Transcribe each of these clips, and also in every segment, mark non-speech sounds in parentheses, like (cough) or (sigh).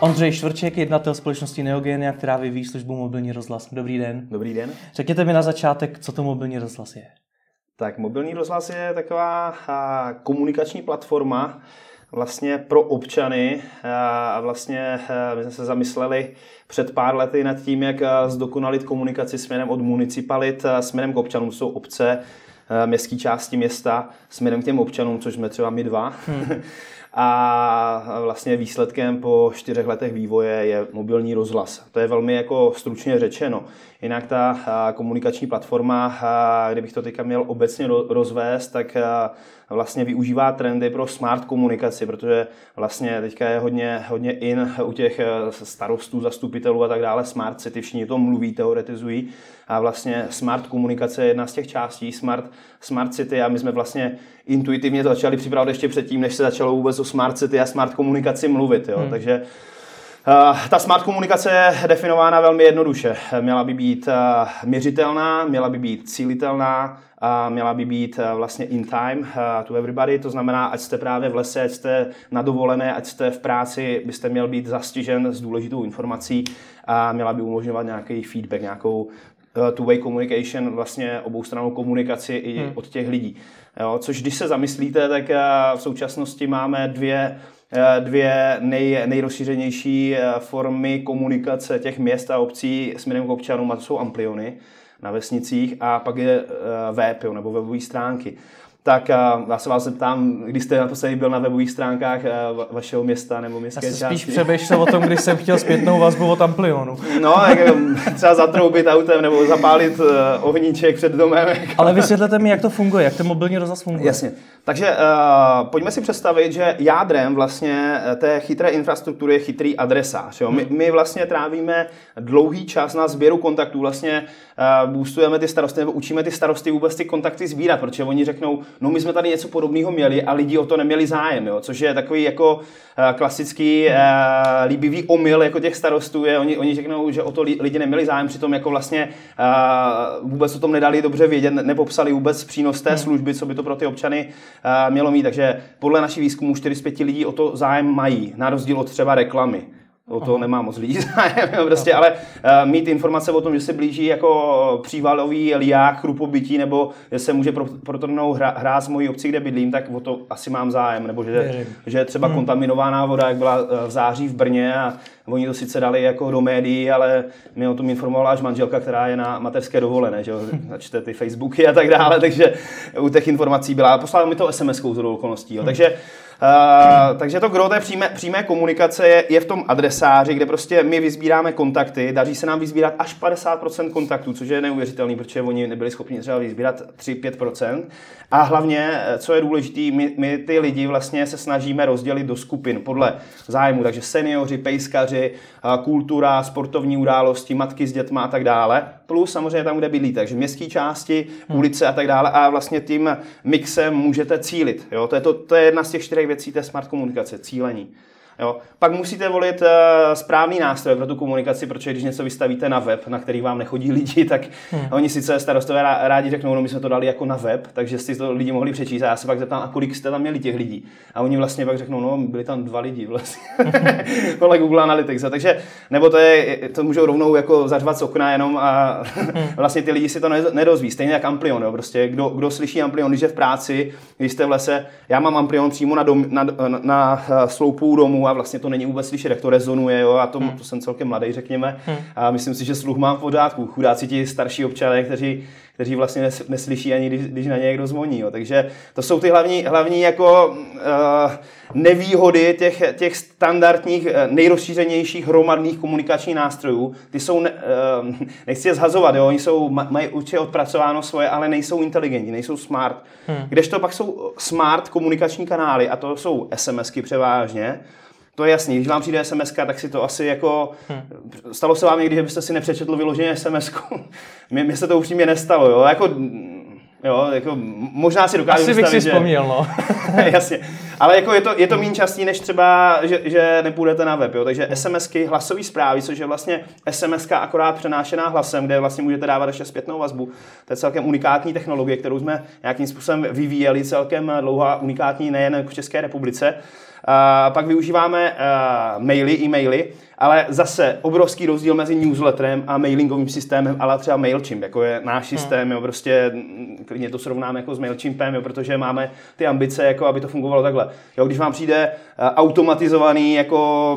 Ondřej Švrček, jednatel společnosti Neogenia, která vyvíjí službu mobilní rozhlas. Dobrý den. Dobrý den. Řekněte mi na začátek, co to mobilní rozhlas je. Tak mobilní rozhlas je taková komunikační platforma vlastně pro občany a vlastně my jsme se zamysleli před pár lety nad tím, jak zdokonalit komunikaci směrem od municipalit směrem k občanům. Jsou obce, městské části města směrem k těm občanům, což jsme třeba my dva. Hmm. (laughs) a vlastně výsledkem po čtyřech letech vývoje je mobilní rozhlas. To je velmi jako stručně řečeno. Jinak ta komunikační platforma, kdybych to teďka měl obecně rozvést, tak vlastně využívá trendy pro smart komunikaci, protože vlastně teďka je hodně, hodně in u těch starostů, zastupitelů a tak dále, smart city, všichni to mluví, teoretizují a vlastně smart komunikace je jedna z těch částí, smart, smart city a my jsme vlastně intuitivně to začali připravovat ještě předtím, než se začalo vůbec o smart city a smart komunikaci mluvit, jo. Hmm. takže ta smart komunikace je definována velmi jednoduše. Měla by být uh, měřitelná, měla by být cílitelná, a měla by být uh, vlastně in time to everybody, to znamená, ať jste právě v lese, ať jste na dovolené, ať jste v práci, byste měl být zastižen s důležitou informací a měla by umožňovat nějaký feedback, nějakou two-way communication, vlastně oboustranou komunikaci i hmm. od těch lidí. Jo, což když se zamyslíte, tak v současnosti máme dvě Eh, dvě nej, nejrozšířenější eh, formy komunikace těch měst a obcí směrem k občanům, a to jsou ampliony na vesnicích a pak je eh, web, nebo webové stránky tak já se vás zeptám, když jste naposledy byl na webových stránkách vašeho města nebo městské já části. spíš o tom, když jsem chtěl zpětnou vazbu od Amplionu. No, jak třeba zatroubit autem nebo zapálit ohníček před domem. Ale vysvětlete mi, jak to funguje, jak ten mobilní rozhlas funguje. Jasně. Takže uh, pojďme si představit, že jádrem vlastně eh, té chytré infrastruktury je chytrý adresář. Jo? My, hmm. my vlastně trávíme dlouhý čas na sběru kontaktů, vlastně uh, boostujeme ty starosty nebo učíme ty starosty vůbec ty kontakty sbírat, protože oni řeknou, no my jsme tady něco podobného měli a lidi o to neměli zájem, jo? což je takový jako uh, klasický uh, líbivý omyl jako těch starostů, je, oni, oni řeknou, že o to lidi neměli zájem, přitom jako vlastně uh, vůbec o tom nedali dobře vědět, nepopsali vůbec přínos té hmm. služby, co by to pro ty občany mělo mít. Takže podle našich výzkumů 4 z 5 lidí o to zájem mají, na rozdíl od třeba reklamy. O to Aha. nemá moc lidí (laughs) zájem, prostě, ale uh, mít informace o tom, že se blíží jako přívalový liák, chrupobytí, nebo že se může protrhnout hra, hra z mojí obci, kde bydlím, tak o to asi mám zájem, nebo že, že třeba hmm. kontaminovaná voda, jak byla v září v Brně a oni to sice dali jako do médií, ale mě o tom informovala až manželka, která je na mateřské dovolené, že (laughs) začte ty Facebooky a tak dále, takže u těch informací byla. Poslala mi to SMS-kou z okolností, jo. takže Uh, takže to gro té přímé, přímé komunikace je, je v tom adresáři, kde prostě my vyzbíráme kontakty, daří se nám vyzbírat až 50% kontaktů, což je neuvěřitelný, protože oni nebyli schopni třeba vyzbírat 3-5%. A hlavně, eh, co je důležité, my, my ty lidi vlastně se snažíme rozdělit do skupin podle zájmu, takže seniori, pejskaři, kultura, sportovní události, matky s dětma a tak dále, plus samozřejmě tam, kde bydlíte, takže městské části, hmm. ulice a tak dále a vlastně tím mixem můžete cílit. Jo? To, je to, to je jedna z těch čtyřech věcí té smart komunikace, cílení. Jo. Pak musíte volit uh, správný nástroj pro tu komunikaci, protože když něco vystavíte na web, na který vám nechodí lidi, tak hmm. oni sice starostové rádi řeknou, no my jsme to dali jako na web, takže si to lidi mohli přečíst. A já se pak zeptám, a kolik jste tam měli těch lidí? A oni vlastně pak řeknou, no byli tam dva lidi vlastně. (laughs) Podle Google Analytics. A takže, nebo to, je, to můžou rovnou jako zařvat z okna jenom a hmm. (laughs) vlastně ty lidi si to nedozví. Stejně jak Amplion, jo. prostě kdo, kdo slyší Amplion, když je v práci, když jste v lese, já mám Amplion přímo na, dom, na, na, na, na sloupu domu a vlastně to není vůbec slyšet, jak to rezonuje, jo, a to, hmm. to jsem celkem mladý, řekněme, hmm. a myslím si, že sluch mám v pořádku. Chudáci ti starší občané, kteří, kteří vlastně nes, neslyší ani, když, když na ně někdo zvoní, jo. takže to jsou ty hlavní, hlavní jako uh, nevýhody těch, těch standardních, eh, nejrozšířenějších hromadných komunikačních nástrojů. Ty jsou, ne, uh, nechci je zhazovat, jo, oni jsou, mají určitě odpracováno svoje, ale nejsou inteligentní, nejsou smart. Hmm. Kdežto pak jsou smart komunikační kanály, a to jsou SMSky převážně, to je jasný, když vám přijde SMS, tak si to asi jako... Hmm. Stalo se vám někdy, že byste si nepřečetl vyloženě SMS. (laughs) Mně se to upřímně nestalo, jo. Jako, jo, jako, možná si dokážu Asi bych si vzpomněl, no. (laughs) jasně. Ale jako je to, je to méně častý, než třeba, že, že nepůjdete na web, jo. Takže SMSky, hlasové zprávy, což je vlastně SMS akorát přenášená hlasem, kde vlastně můžete dávat ještě zpětnou vazbu. To je celkem unikátní technologie, kterou jsme nějakým způsobem vyvíjeli celkem dlouho unikátní nejen v České republice. Pak využíváme uh, maily, e-maily, ale zase obrovský rozdíl mezi newsletterem a mailingovým systémem, ale třeba MailChimp, jako je náš hmm. systém, jo, prostě klidně to srovnáme jako s MailChimpem, jo, protože máme ty ambice, jako aby to fungovalo takhle. Jo, když vám přijde uh, automatizovaný jako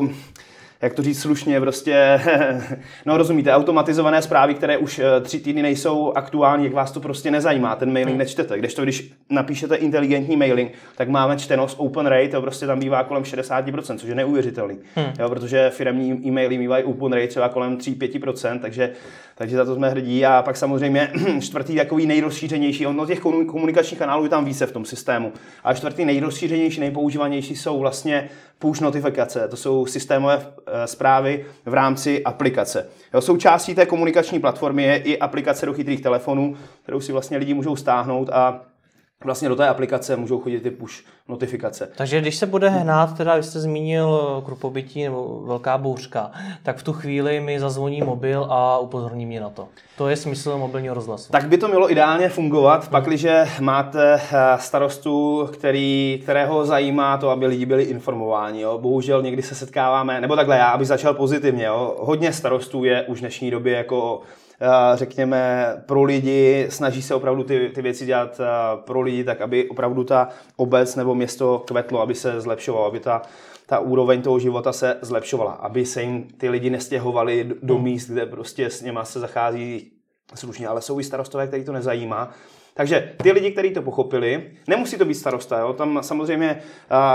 jak to říct slušně, prostě, (laughs) no rozumíte, automatizované zprávy, které už eh, tři týdny nejsou aktuální, jak vás to prostě nezajímá, ten mailing hmm. nečtete. Když to, když napíšete inteligentní mailing, tak máme čtenost open rate, to prostě tam bývá kolem 60%, což je neuvěřitelný, hmm. jo, protože firmní e-maily bývají open rate třeba kolem 3-5%, takže, takže za to jsme hrdí. A pak samozřejmě (clears throat) čtvrtý takový nejrozšířenější, ono těch komunikačních kanálů je tam více v tom systému, a čtvrtý nejrozšířenější, nejpoužívanější jsou vlastně push notifikace, to jsou systémové eh, zprávy v rámci aplikace. Jo, součástí té komunikační platformy je i aplikace do chytrých telefonů, kterou si vlastně lidi můžou stáhnout a vlastně do té aplikace můžou chodit ty push notifikace. Takže když se bude hnát, teda vy jste zmínil eh, krupobytí nebo velká bouřka, tak v tu chvíli mi zazvoní mobil a upozorní mě na to. To je smysl mobilního rozhlasu. Tak by to mělo ideálně fungovat, pakliže máte eh, starostu, který, kterého zajímá to, aby lidi byli informováni. Jo. Bohužel někdy se setkáváme, nebo takhle já, aby začal pozitivně. Jo. Hodně starostů je už v dnešní době jako řekněme, pro lidi, snaží se opravdu ty, ty věci dělat pro lidi, tak aby opravdu ta obec nebo město kvetlo, aby se zlepšovalo, aby ta, ta úroveň toho života se zlepšovala, aby se jim ty lidi nestěhovali do hmm. míst, kde prostě s něma se zachází slušně, ale jsou i starostové, který to nezajímá takže ty lidi, kteří to pochopili, nemusí to být starosta, jo? tam samozřejmě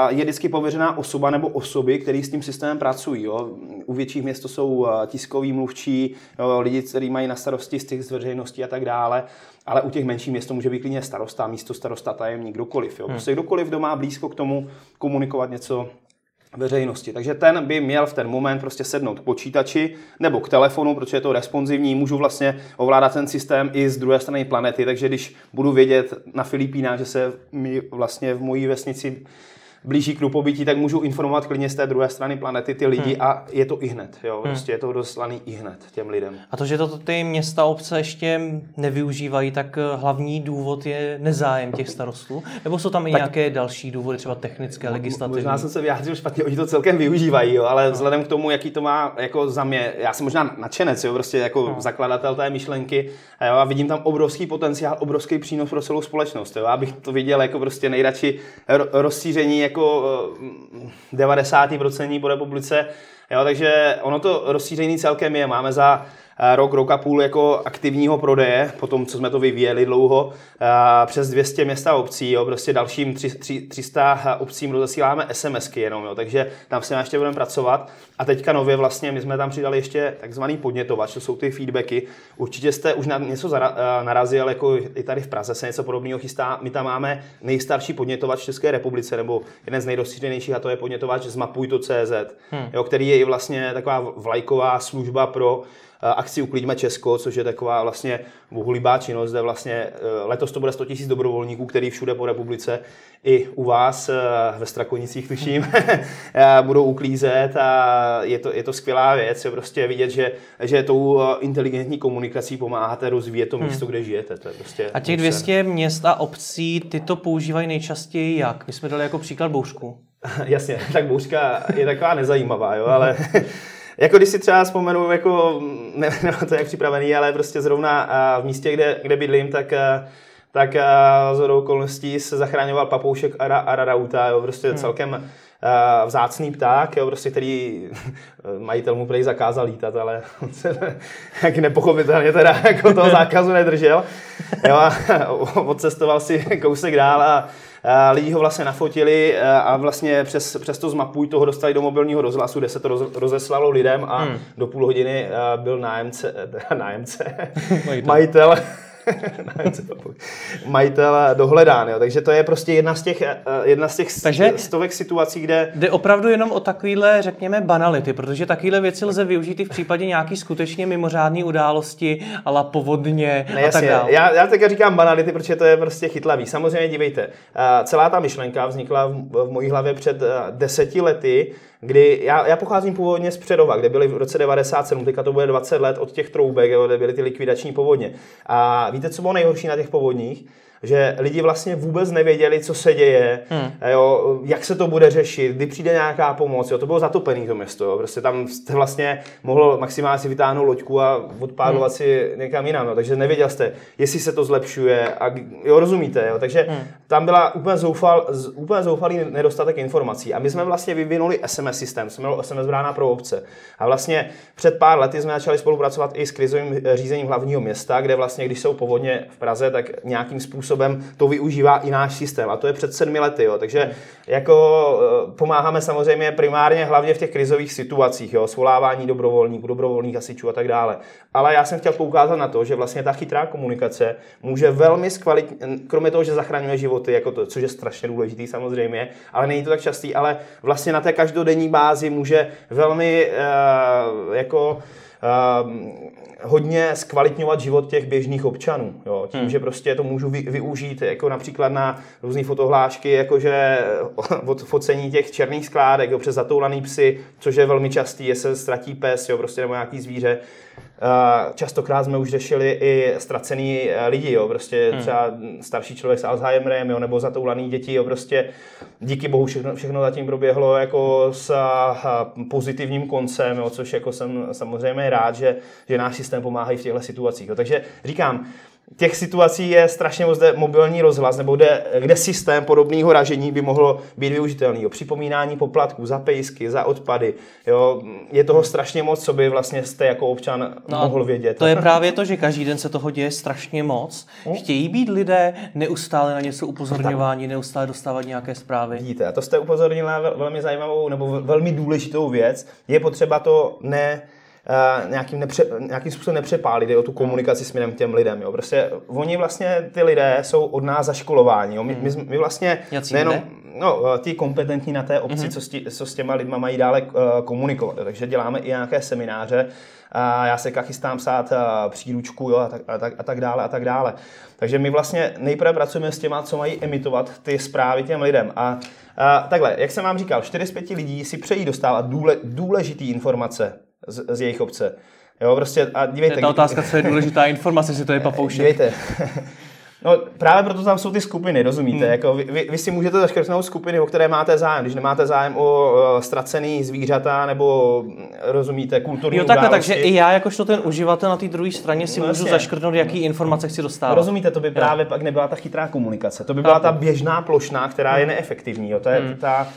je vždycky pověřená osoba nebo osoby, kteří s tím systémem pracují. Jo? U větších měst to jsou tiskoví mluvčí, jo? lidi, kteří mají na starosti styk z veřejností a tak dále. Ale u těch menších měst to může být klidně starosta, místo starosta, tajemník, kdokoliv. Jo? Hmm. Prostě kdokoliv, kdo má blízko k tomu komunikovat něco veřejnosti. Takže ten by měl v ten moment prostě sednout k počítači nebo k telefonu, protože je to responsivní, můžu vlastně ovládat ten systém i z druhé strany planety, takže když budu vědět na Filipínách, že se mi vlastně v mojí vesnici blíží k pobytí, tak můžu informovat klidně z té druhé strany planety ty lidi hmm. a je to i hned. Jo? Hmm. Prostě je to doslaný i hned těm lidem. A to, že to ty města obce ještě nevyužívají, tak eh, hlavní důvod je nezájem těch starostů? Nebo jsou tam i tak, nějaké další důvody, třeba technické, legislativní? Možná jsem se vyjádřil špatně, oni to celkem využívají, jo? ale no. vzhledem k tomu, jaký to má jako za mě, já jsem možná nadšenec, jo? prostě jako no. zakladatel té myšlenky a, jo? a vidím tam obrovský potenciál, obrovský přínos pro celou společnost. Jo? Abych to viděl jako prostě nejradši rozšíření jako jako 90% eh, po republice. Jo, takže ono to rozšíření celkem je. Máme za rok, rok a půl jako aktivního prodeje, po tom, co jsme to vyvíjeli dlouho, přes 200 města obcí, jo, prostě dalším 300 obcím rozesíláme SMSky jenom, jo, takže tam se ještě budeme pracovat. A teďka nově vlastně my jsme tam přidali ještě takzvaný podnětovač, to jsou ty feedbacky. Určitě jste už na něco narazil, jako i tady v Praze se něco podobného chystá. My tam máme nejstarší podnětovač v České republice, nebo jeden z nejrozšířenějších, a to je podnětovač z Mapuj.cz, hmm. jo, který je i vlastně taková vlajková služba pro akci Uklidíme Česko, což je taková vlastně bohulibá činnost, zde vlastně eh, letos to bude 100 000 dobrovolníků, který všude po republice i u vás eh, ve Strakonicích, tuším, (laughs) eh, budou uklízet a je to, je to skvělá věc, je prostě vidět, že, že tou inteligentní komunikací pomáháte rozvíjet to místo, hmm. kde žijete. To je prostě a těch 200 měst a obcí, ty to používají nejčastěji jak? My jsme dali jako příklad bouřku. (laughs) Jasně, tak bouřka je taková nezajímavá, jo, ale (laughs) Jako když si třeba vzpomenu, jako, (laughs) ne, ne, to je jak připravený, ale prostě zrovna v místě, kde, kde bydlím, tak tak z okolností se zachráňoval papoušek Ara, Ararauta, jo, prostě hmm. celkem uh, vzácný pták, jo, prostě, který (laughs) majitel mu prej zakázal lítat, ale on (laughs) se jak nepochopitelně teda jako toho zákazu nedržel. Jo, a odcestoval si kousek dál a lidi ho vlastně nafotili eh, a vlastně přes, přes to zmapuj toho dostali do mobilního rozhlasu, kde se to roz, rozeslalo lidem a hmm. do půl hodiny eh, byl nájemce, eh, (laughs) nájemce, (laughs) majitel (laughs) majitel dohledán. Jo. Takže to je prostě jedna z těch, eh, jedna z těch Takže stovek situací, kde... Jde opravdu jenom o takovýhle, řekněme, banality, protože takovéhle věci lze využít i v případě nějaký skutečně mimořádné události, ale povodně ne, a tak dále. Já, já teď říkám banality, protože to je prostě chytlavý. Samozřejmě dívejte, eh, celá ta myšlenka vznikla v, v mojí hlavě před eh, deseti lety, kdy já, já pocházím původně z Předova, kde byly v roce 97, teďka to bude 20 let od těch troubek, kde byly ty likvidační povodně. A víte, co bylo nejhorší na těch povodních? Že lidi vlastně vůbec nevěděli, co se děje, hmm. jo, jak se to bude řešit, kdy přijde nějaká pomoc. Jo. To bylo zatopený to město. Jo. Prostě tam jste vlastně mohl maximálně si vytáhnout loďku a odpádovat hmm. si někam jinam. Jo. Takže nevěděl jste, jestli se to zlepšuje. A, jo, rozumíte. Jo. Takže hmm. tam byla úplně, zoufal, úplně zoufalý nedostatek informací. A my jsme vlastně vyvinuli SMS systém, jsme měli SMS brána pro obce. A vlastně před pár lety jsme začali spolupracovat i s krizovým řízením hlavního města, kde vlastně, když jsou povodně v Praze, tak nějakým způsobem způsobem to využívá i náš systém. A to je před sedmi lety. Jo. Takže jako eh, pomáháme samozřejmě primárně hlavně v těch krizových situacích, jo, svolávání dobrovolníků, dobrovolných hasičů a tak dále. Ale já jsem chtěl poukázat na to, že vlastně ta chytrá komunikace může velmi zkvalitnit, kromě toho, že zachraňuje životy, jako to, což je strašně důležitý samozřejmě, ale není to tak častý, ale vlastně na té každodenní bázi může velmi uh, jako hodně zkvalitňovat život těch běžných občanů. Jo? Tím, hmm. že prostě to můžu vy, využít jako například na různé fotohlášky, jakože (laughs) od focení těch černých skládek, jo, přes zatoulaný psy, což je velmi častý, je se ztratí pes, jo, prostě nebo nějaký zvíře, Častokrát jsme už řešili i ztracený eh, lidi, jo, prostě hmm. třeba starší člověk s Alzheimerem, jo, nebo zatoulaný děti, jo, prostě díky bohu všechno, všechno zatím proběhlo jako s pozitivním koncem, jo, což jako jsem samozřejmě rád, že, že náš systém pomáhá i v těchto situacích. Jo. Takže říkám, těch situací je strašně moc zde mobilní rozhlas, nebo kde, kde systém podobného ražení by mohl být využitelný. Jo. Připomínání poplatků za pejsky, za odpady. Jo. Je toho strašně moc, co by vlastně jste jako občan no mohl vědět. To je právě to, že každý den se toho děje strašně moc. Hm? Chtějí být lidé neustále na něco upozorňování, neustále dostávat nějaké zprávy. Vidíte, a to jste upozornila velmi zajímavou nebo velmi důležitou věc. Je potřeba to ne nějakým, nepře, nějakým způsobem nepřepálit o tu komunikaci směrem k těm lidem. Jo. Prostě oni vlastně, ty lidé jsou od nás zaškolováni. Jo. My, my, my vlastně Jací nejenom, no, eh, ti kompetentní na té obci, mm-hmm. co, s tí, co s těma lidma mají dále uh, komunikovat. Takže děláme i nějaké semináře. A já se chystám psát příručku jo, a, tak, a, tak, a tak dále a tak dále. Takže my vlastně nejprve pracujeme s těma, co mají emitovat ty zprávy těm lidem. A a takhle, jak jsem vám říkal, 4 z 5 lidí si přejí dostávat důle, důležité informace z, z jejich obce. Jo, prostě a dívejte. Je ta otázka, co je důležitá informace, si to je (laughs) papoušek. Dívejte. (laughs) No právě proto tam jsou ty skupiny, rozumíte? Hmm. Jako vy, vy, vy si můžete zaškrtnout skupiny, o které máte zájem. Když nemáte zájem o uh, ztracený zvířata nebo, rozumíte, kulturní Jo takhle, takže i já jakožto ten uživatel na té druhé straně si no, můžu jasně. zaškrtnout, jaký informace chci dostávat. Rozumíte, to by právě jo. pak nebyla ta chytrá komunikace. To by byla ta běžná plošná, která hmm. je neefektivní. Jo? To je hmm. ta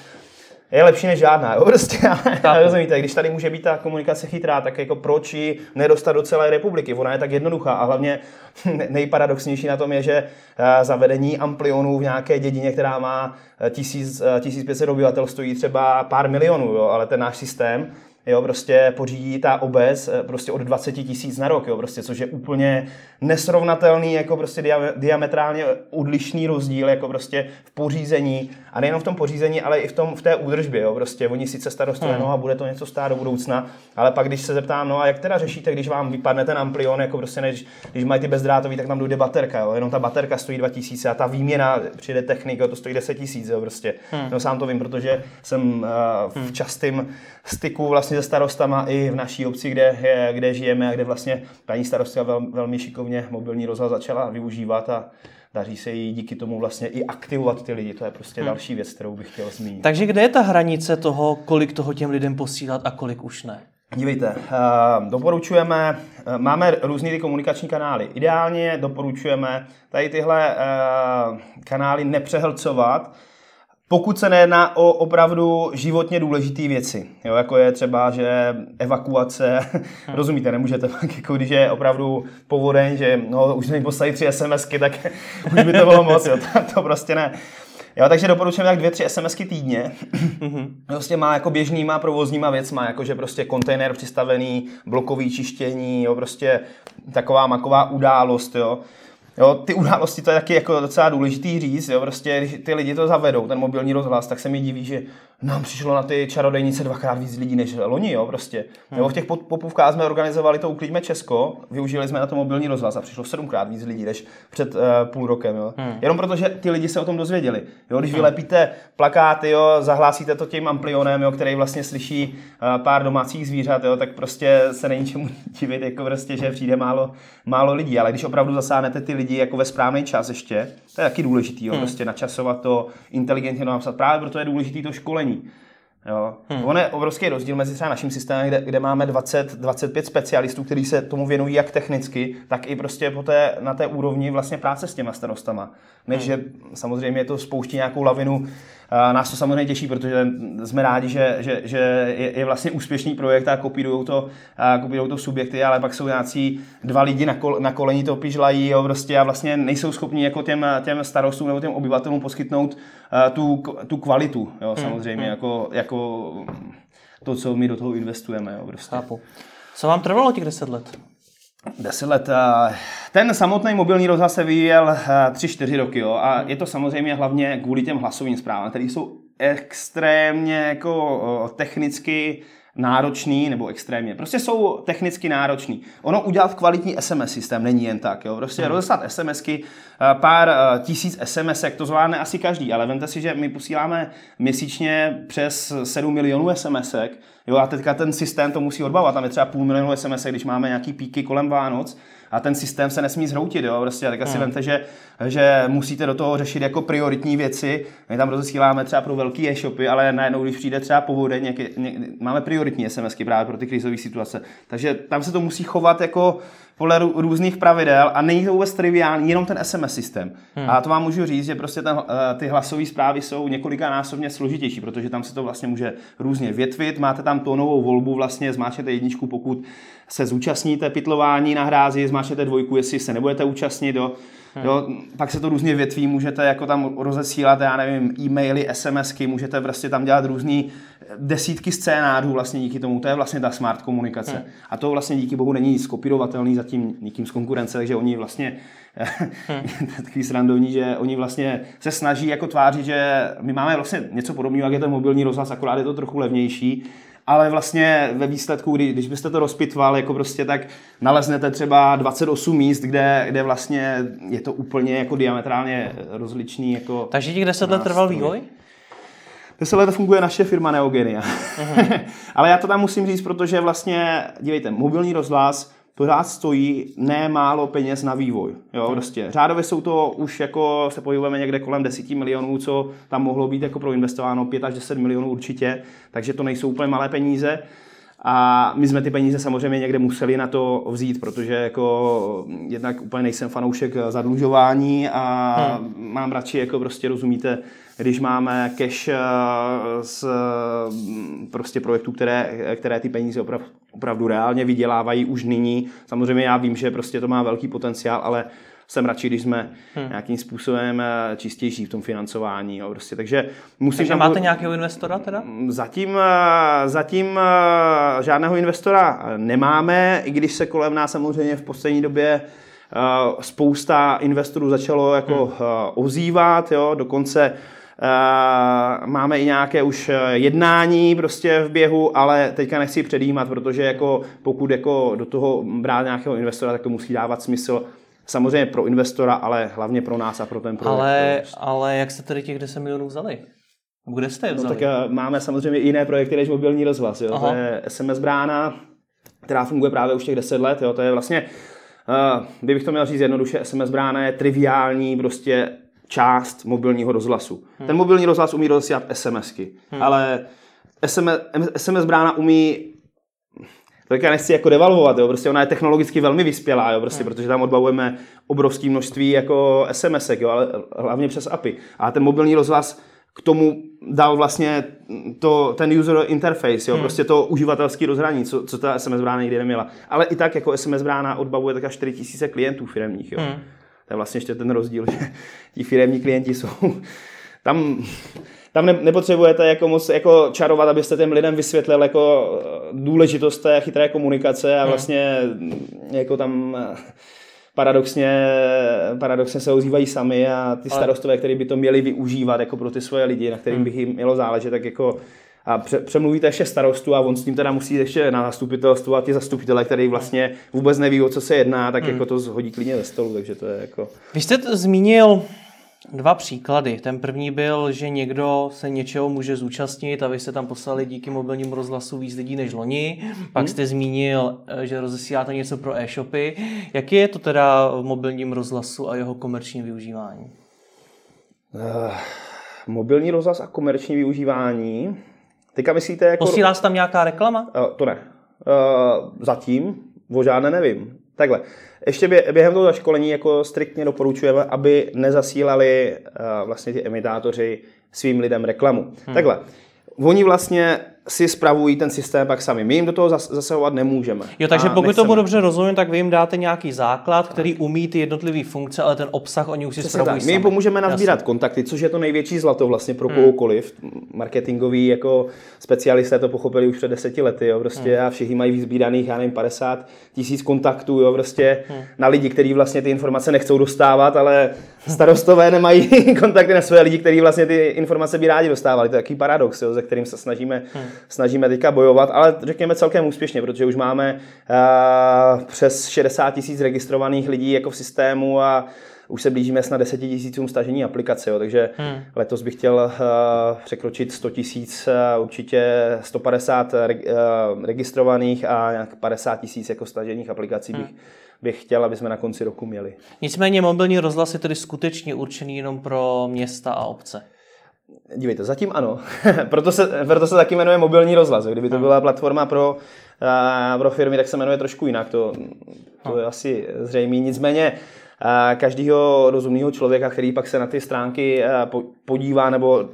je lepší než žádná, jo, (laughs) prostě, ale rozumíte, když tady může být ta komunikace chytrá, tak jako proč ji nedostat do celé republiky, ona je tak jednoduchá a hlavně (laughs) nejparadoxnější na tom je, že eh, zavedení amplionů v nějaké dědině, která má 1000, eh, 1500 eh, obyvatel, stojí třeba pár milionů, jo, ale ten náš systém jo, prostě pořídí ta obec eh, prostě od 20 tisíc na rok, jo, prostě, což je úplně nesrovnatelný, jako prostě diametrálně odlišný rozdíl, jako prostě v pořízení a nejenom v tom pořízení, ale i v, tom, v té údržbě, jo, prostě oni sice starostové, hmm. no a bude to něco stát do budoucna, ale pak když se zeptám, no a jak teda řešíte, když vám vypadne ten amplion, jako prostě než, když mají ty bezdrátový, tak tam dojde baterka, jo, jenom ta baterka stojí 2000 a ta výměna, přijde technika, to stojí 10 tisíc, jo, prostě. Hmm. No sám to vím, protože jsem uh, v hmm. Styku vlastně se starostama i v naší obci, kde, kde žijeme a kde vlastně paní starostka vel, velmi šikovně mobilní rozhlas začala využívat a daří se jí díky tomu vlastně i aktivovat ty lidi. To je prostě hmm. další věc, kterou bych chtěl zmínit. Takže kde je ta hranice toho, kolik toho těm lidem posílat a kolik už ne? Dívejte, doporučujeme, máme různé ty komunikační kanály. Ideálně doporučujeme tady tyhle kanály nepřehlcovat, pokud se nejedná o opravdu životně důležité věci, jo, jako je třeba, že evakuace, hmm. (laughs) rozumíte, nemůžete, jako když je opravdu povodeň, že no, už mi poslali tři SMSky, tak (laughs) už by to bylo moc, jo, to, to prostě ne. Jo, takže doporučujeme tak dvě, tři SMSky týdně. Mhm. prostě má jako běžnýma provozníma věcma, jako že prostě kontejner přistavený, blokový čištění, jo, prostě taková maková událost, jo. Jo, ty události to je taky jako docela důležitý říct, jo, prostě když ty lidi to zavedou, ten mobilní rozhlas, tak se mi diví, že nám přišlo na ty čarodejnice dvakrát víc lidí než loni, jo, prostě. Hmm. Jo, v těch popůvkách jsme organizovali to Uklidíme Česko, využili jsme na to mobilní rozhlas a přišlo sedmkrát víc lidí než před uh, půl rokem, jo. Hmm. Jenom protože ty lidi se o tom dozvěděli. Jo, když hmm. vylepíte plakáty, jo, zahlásíte to tím amplionem, jo, který vlastně slyší uh, pár domácích zvířat, jo, tak prostě se není čemu (laughs) divit, jako prostě, že přijde málo, málo lidí, ale když opravdu zasáhnete ty lidi jako ve správný čas ještě. To je taky důležitý, jo, hmm. prostě načasovat to, inteligentně to napsat. Právě proto je důležitý to školení. Jo. Hmm. On je obrovský rozdíl mezi třeba naším systémem, kde, kde máme 20-25 specialistů, kteří se tomu věnují jak technicky, tak i prostě po té, na té úrovni vlastně práce s těma starostama. Než hmm. že samozřejmě to spouští nějakou lavinu Nás to samozřejmě těší, protože jsme rádi, že, že, že je, je vlastně úspěšný projekt a kopírují to, kopírují to subjekty, ale pak jsou nějací dva lidi na, kol, na koleni to pižlají jo, prostě a vlastně nejsou schopni jako těm, těm starostům nebo těm obyvatelům poskytnout tu, tu kvalitu, jo, hmm, samozřejmě, hmm. Jako, jako to, co my do toho investujeme. Jo, prostě. Chápu. Co vám trvalo těch deset let? Deset let. Ten samotný mobilní rozhlas se vyvíjel 3-4 roky jo, a je to samozřejmě hlavně kvůli těm hlasovým zprávám, které jsou extrémně jako technicky náročný, nebo extrémně. Prostě jsou technicky náročný. Ono udělat kvalitní SMS systém není jen tak. Jo? Prostě hmm. rozeslat SMSky, pár tisíc SMSek, to zvládne asi každý, ale vemte si, že my posíláme měsíčně přes 7 milionů SMSek, jo, a teďka ten systém to musí odbavovat. Tam je třeba půl milionu SMS, když máme nějaký píky kolem Vánoc, a ten systém se nesmí zhroutit, jo, prostě, tak asi hmm. vemte, že, že musíte do toho řešit jako prioritní věci, my tam rozesíláme třeba pro velký e-shopy, ale najednou, když přijde třeba povodeň, nějaký, ně, máme prioritní SMSky právě pro ty krizové situace, takže tam se to musí chovat jako podle různých pravidel a není to vůbec triviální, jenom ten SMS systém. Hmm. A to vám můžu říct, že prostě ten, eh, ty hlasové zprávy jsou několika násobně složitější, protože tam se to vlastně může různě větvit, máte tam tónovou volbu, vlastně zmáčete jedničku, pokud se zúčastníte pitlování na hrázi, zmáčete dvojku, jestli se nebudete účastnit, do, Hmm. Jo, pak se to různě větví, můžete jako tam rozesílat, já nevím, e-maily, SMSky, můžete prostě tam dělat různý desítky scénářů vlastně díky tomu, to je vlastně ta smart komunikace. Hmm. A to vlastně díky bohu není skopírovatelný zatím nikým z konkurence, takže oni vlastně hmm. (laughs) takový srandovní, že oni vlastně se snaží jako tvářit, že my máme vlastně něco podobného, jak je ten mobilní rozhlas, akorát je to trochu levnější, ale vlastně ve výsledku, kdy, když byste to rozpitval, jako prostě tak naleznete třeba 28 míst, kde, kde vlastně je to úplně jako diametrálně rozličný. Jako Takže těch 10 let trval vývoj? 10 let funguje naše firma Neogenia. Uh-huh. (laughs) ale já to tam musím říct, protože vlastně, dívejte, mobilní rozhlas pořád stojí nemálo peněz na vývoj. Jo, hmm. prostě. Řádově jsou to už jako se pohybujeme někde kolem 10 milionů, co tam mohlo být jako proinvestováno, 5 až 10 milionů určitě, takže to nejsou úplně malé peníze. A my jsme ty peníze samozřejmě někde museli na to vzít, protože jako jednak úplně nejsem fanoušek zadlužování a hmm. mám radši jako prostě rozumíte, když máme cash eh, z prostě projektů, které, které ty peníze opravdu, opravdu reálně vydělávají už nyní. Samozřejmě já vím, že prostě to má velký potenciál, ale jsem radši, když jsme hmm. nějakým způsobem eh, čistější v tom financování. Jo, prostě. Takže musím Takže máte nějakého investora teda? Zatím, eh, zatím žádného investora nemáme, i když se kolem nás samozřejmě v poslední době spousta investorů začalo jako hmm. ozývat, jo, dokonce máme i nějaké už eh, jednání prostě v běhu, ale teďka nechci předjímat, protože jako pokud jako do toho brát nějakého investora, tak to musí dávat smysl samozřejmě pro investora, ale hlavně pro nás a pro ten projekt. Ale, ale jak jste tady těch 10 milionů vzali? Kde jste je vzali? No, tak máme samozřejmě i jiné projekty než mobilní rozhlas. Jo? To je SMS brána, která funguje právě už těch 10 let. Jo? To je vlastně, uh, kdybych to měl říct jednoduše, SMS brána je triviální prostě část mobilního rozhlasu. Hmm. Ten mobilní rozhlas umí rozesílat SMSky, hmm. ale SMS, SMS brána umí to já nechci jako devalvovat, jo, prostě ona je technologicky velmi vyspělá, jo, prostě, hmm. protože tam odbavujeme obrovské množství jako SMSek, jo, ale hlavně přes API. A ten mobilní rozhlas k tomu dal vlastně to, ten user interface, jo, hmm. prostě to uživatelský rozhraní, co, co ta SMS brána nikdy neměla. Ale i tak jako SMS brána odbavuje tak až 4000 klientů firmních. Jo. Hmm. To je vlastně ještě ten rozdíl, (laughs) že ti firemní klienti jsou tam, tam ne, nepotřebujete jako moc jako čarovat, abyste těm lidem vysvětlil jako eh, důležitost té chytré komunikace a hmm. vlastně jako tam eh, paradoxně, paradoxně se ozývají sami a ty starostové, kteří by to měli využívat jako pro ty svoje lidi, na kterým hmm. bych jim mělo záležet, tak jako a pře- přemluvíte ještě starostu a on s tím teda musí ještě na zastupitelstvo a ty zastupitelé, který vlastně vůbec neví, o co se jedná, tak hmm. jako to zhodí klidně ve stolu, takže to je jako... Vy jste to zmínil dva příklady. Ten první byl, že někdo se něčeho může zúčastnit a vy jste tam poslali díky mobilnímu rozhlasu víc lidí než loni. Pak jste zmínil, eh, že rozesíláte něco pro e-shopy. Jaký je to teda v mobilním rozhlasu a jeho komerční využívání? Uh, mobilní rozhlas a komerční využívání. Teďka myslíte jako... Posílá se tam nějaká reklama? Uh, to ne. Uh, zatím o žádné nevím. Takhle. Ještě během toho zaškolení jako striktně doporučujeme, aby nezasílali uh, vlastně ti emitátoři svým lidem reklamu. Hmm. Takhle. Oni vlastně si spravují ten systém pak sami. My jim do toho zasahovat nemůžeme. Jo, takže pokud nechceme. tomu dobře rozumím, tak vy jim dáte nějaký základ, který umí ty jednotlivé funkce, ale ten obsah oni už si spravují My jim pomůžeme nazbírat Jasně. kontakty, což je to největší zlato vlastně pro hmm. kohokoliv. Marketingový jako specialisté to pochopili už před deseti lety, jo, prostě hmm. a všichni mají vyzbíraných, já nevím, 50 tisíc kontaktů, jo, prostě hmm. na lidi, kteří vlastně ty informace nechcou dostávat, ale starostové nemají (laughs) kontakty na své lidi, kteří vlastně ty informace by rádi dostávali. To je takový paradox, jo, ze kterým se snažíme, hmm. snažíme teďka bojovat, ale řekněme celkem úspěšně, protože už máme uh, přes 60 tisíc registrovaných lidí jako v systému a už se blížíme snad 10 tisícům stažení aplikace, jo, takže hmm. letos bych chtěl uh, překročit 100 tisíc, uh, určitě 150 re, uh, registrovaných a nějak 50 tisíc jako stažených aplikací hmm bych chtěl, aby jsme na konci roku měli. Nicméně mobilní rozhlas je tedy skutečně určený jenom pro města a obce. Dívejte, zatím ano. (laughs) proto, se, proto se taky jmenuje mobilní rozhlas. Kdyby to byla platforma pro, pro firmy, tak se jmenuje trošku jinak. To, to je asi zřejmé. Nicméně každého rozumného člověka, který pak se na ty stránky podívá, nebo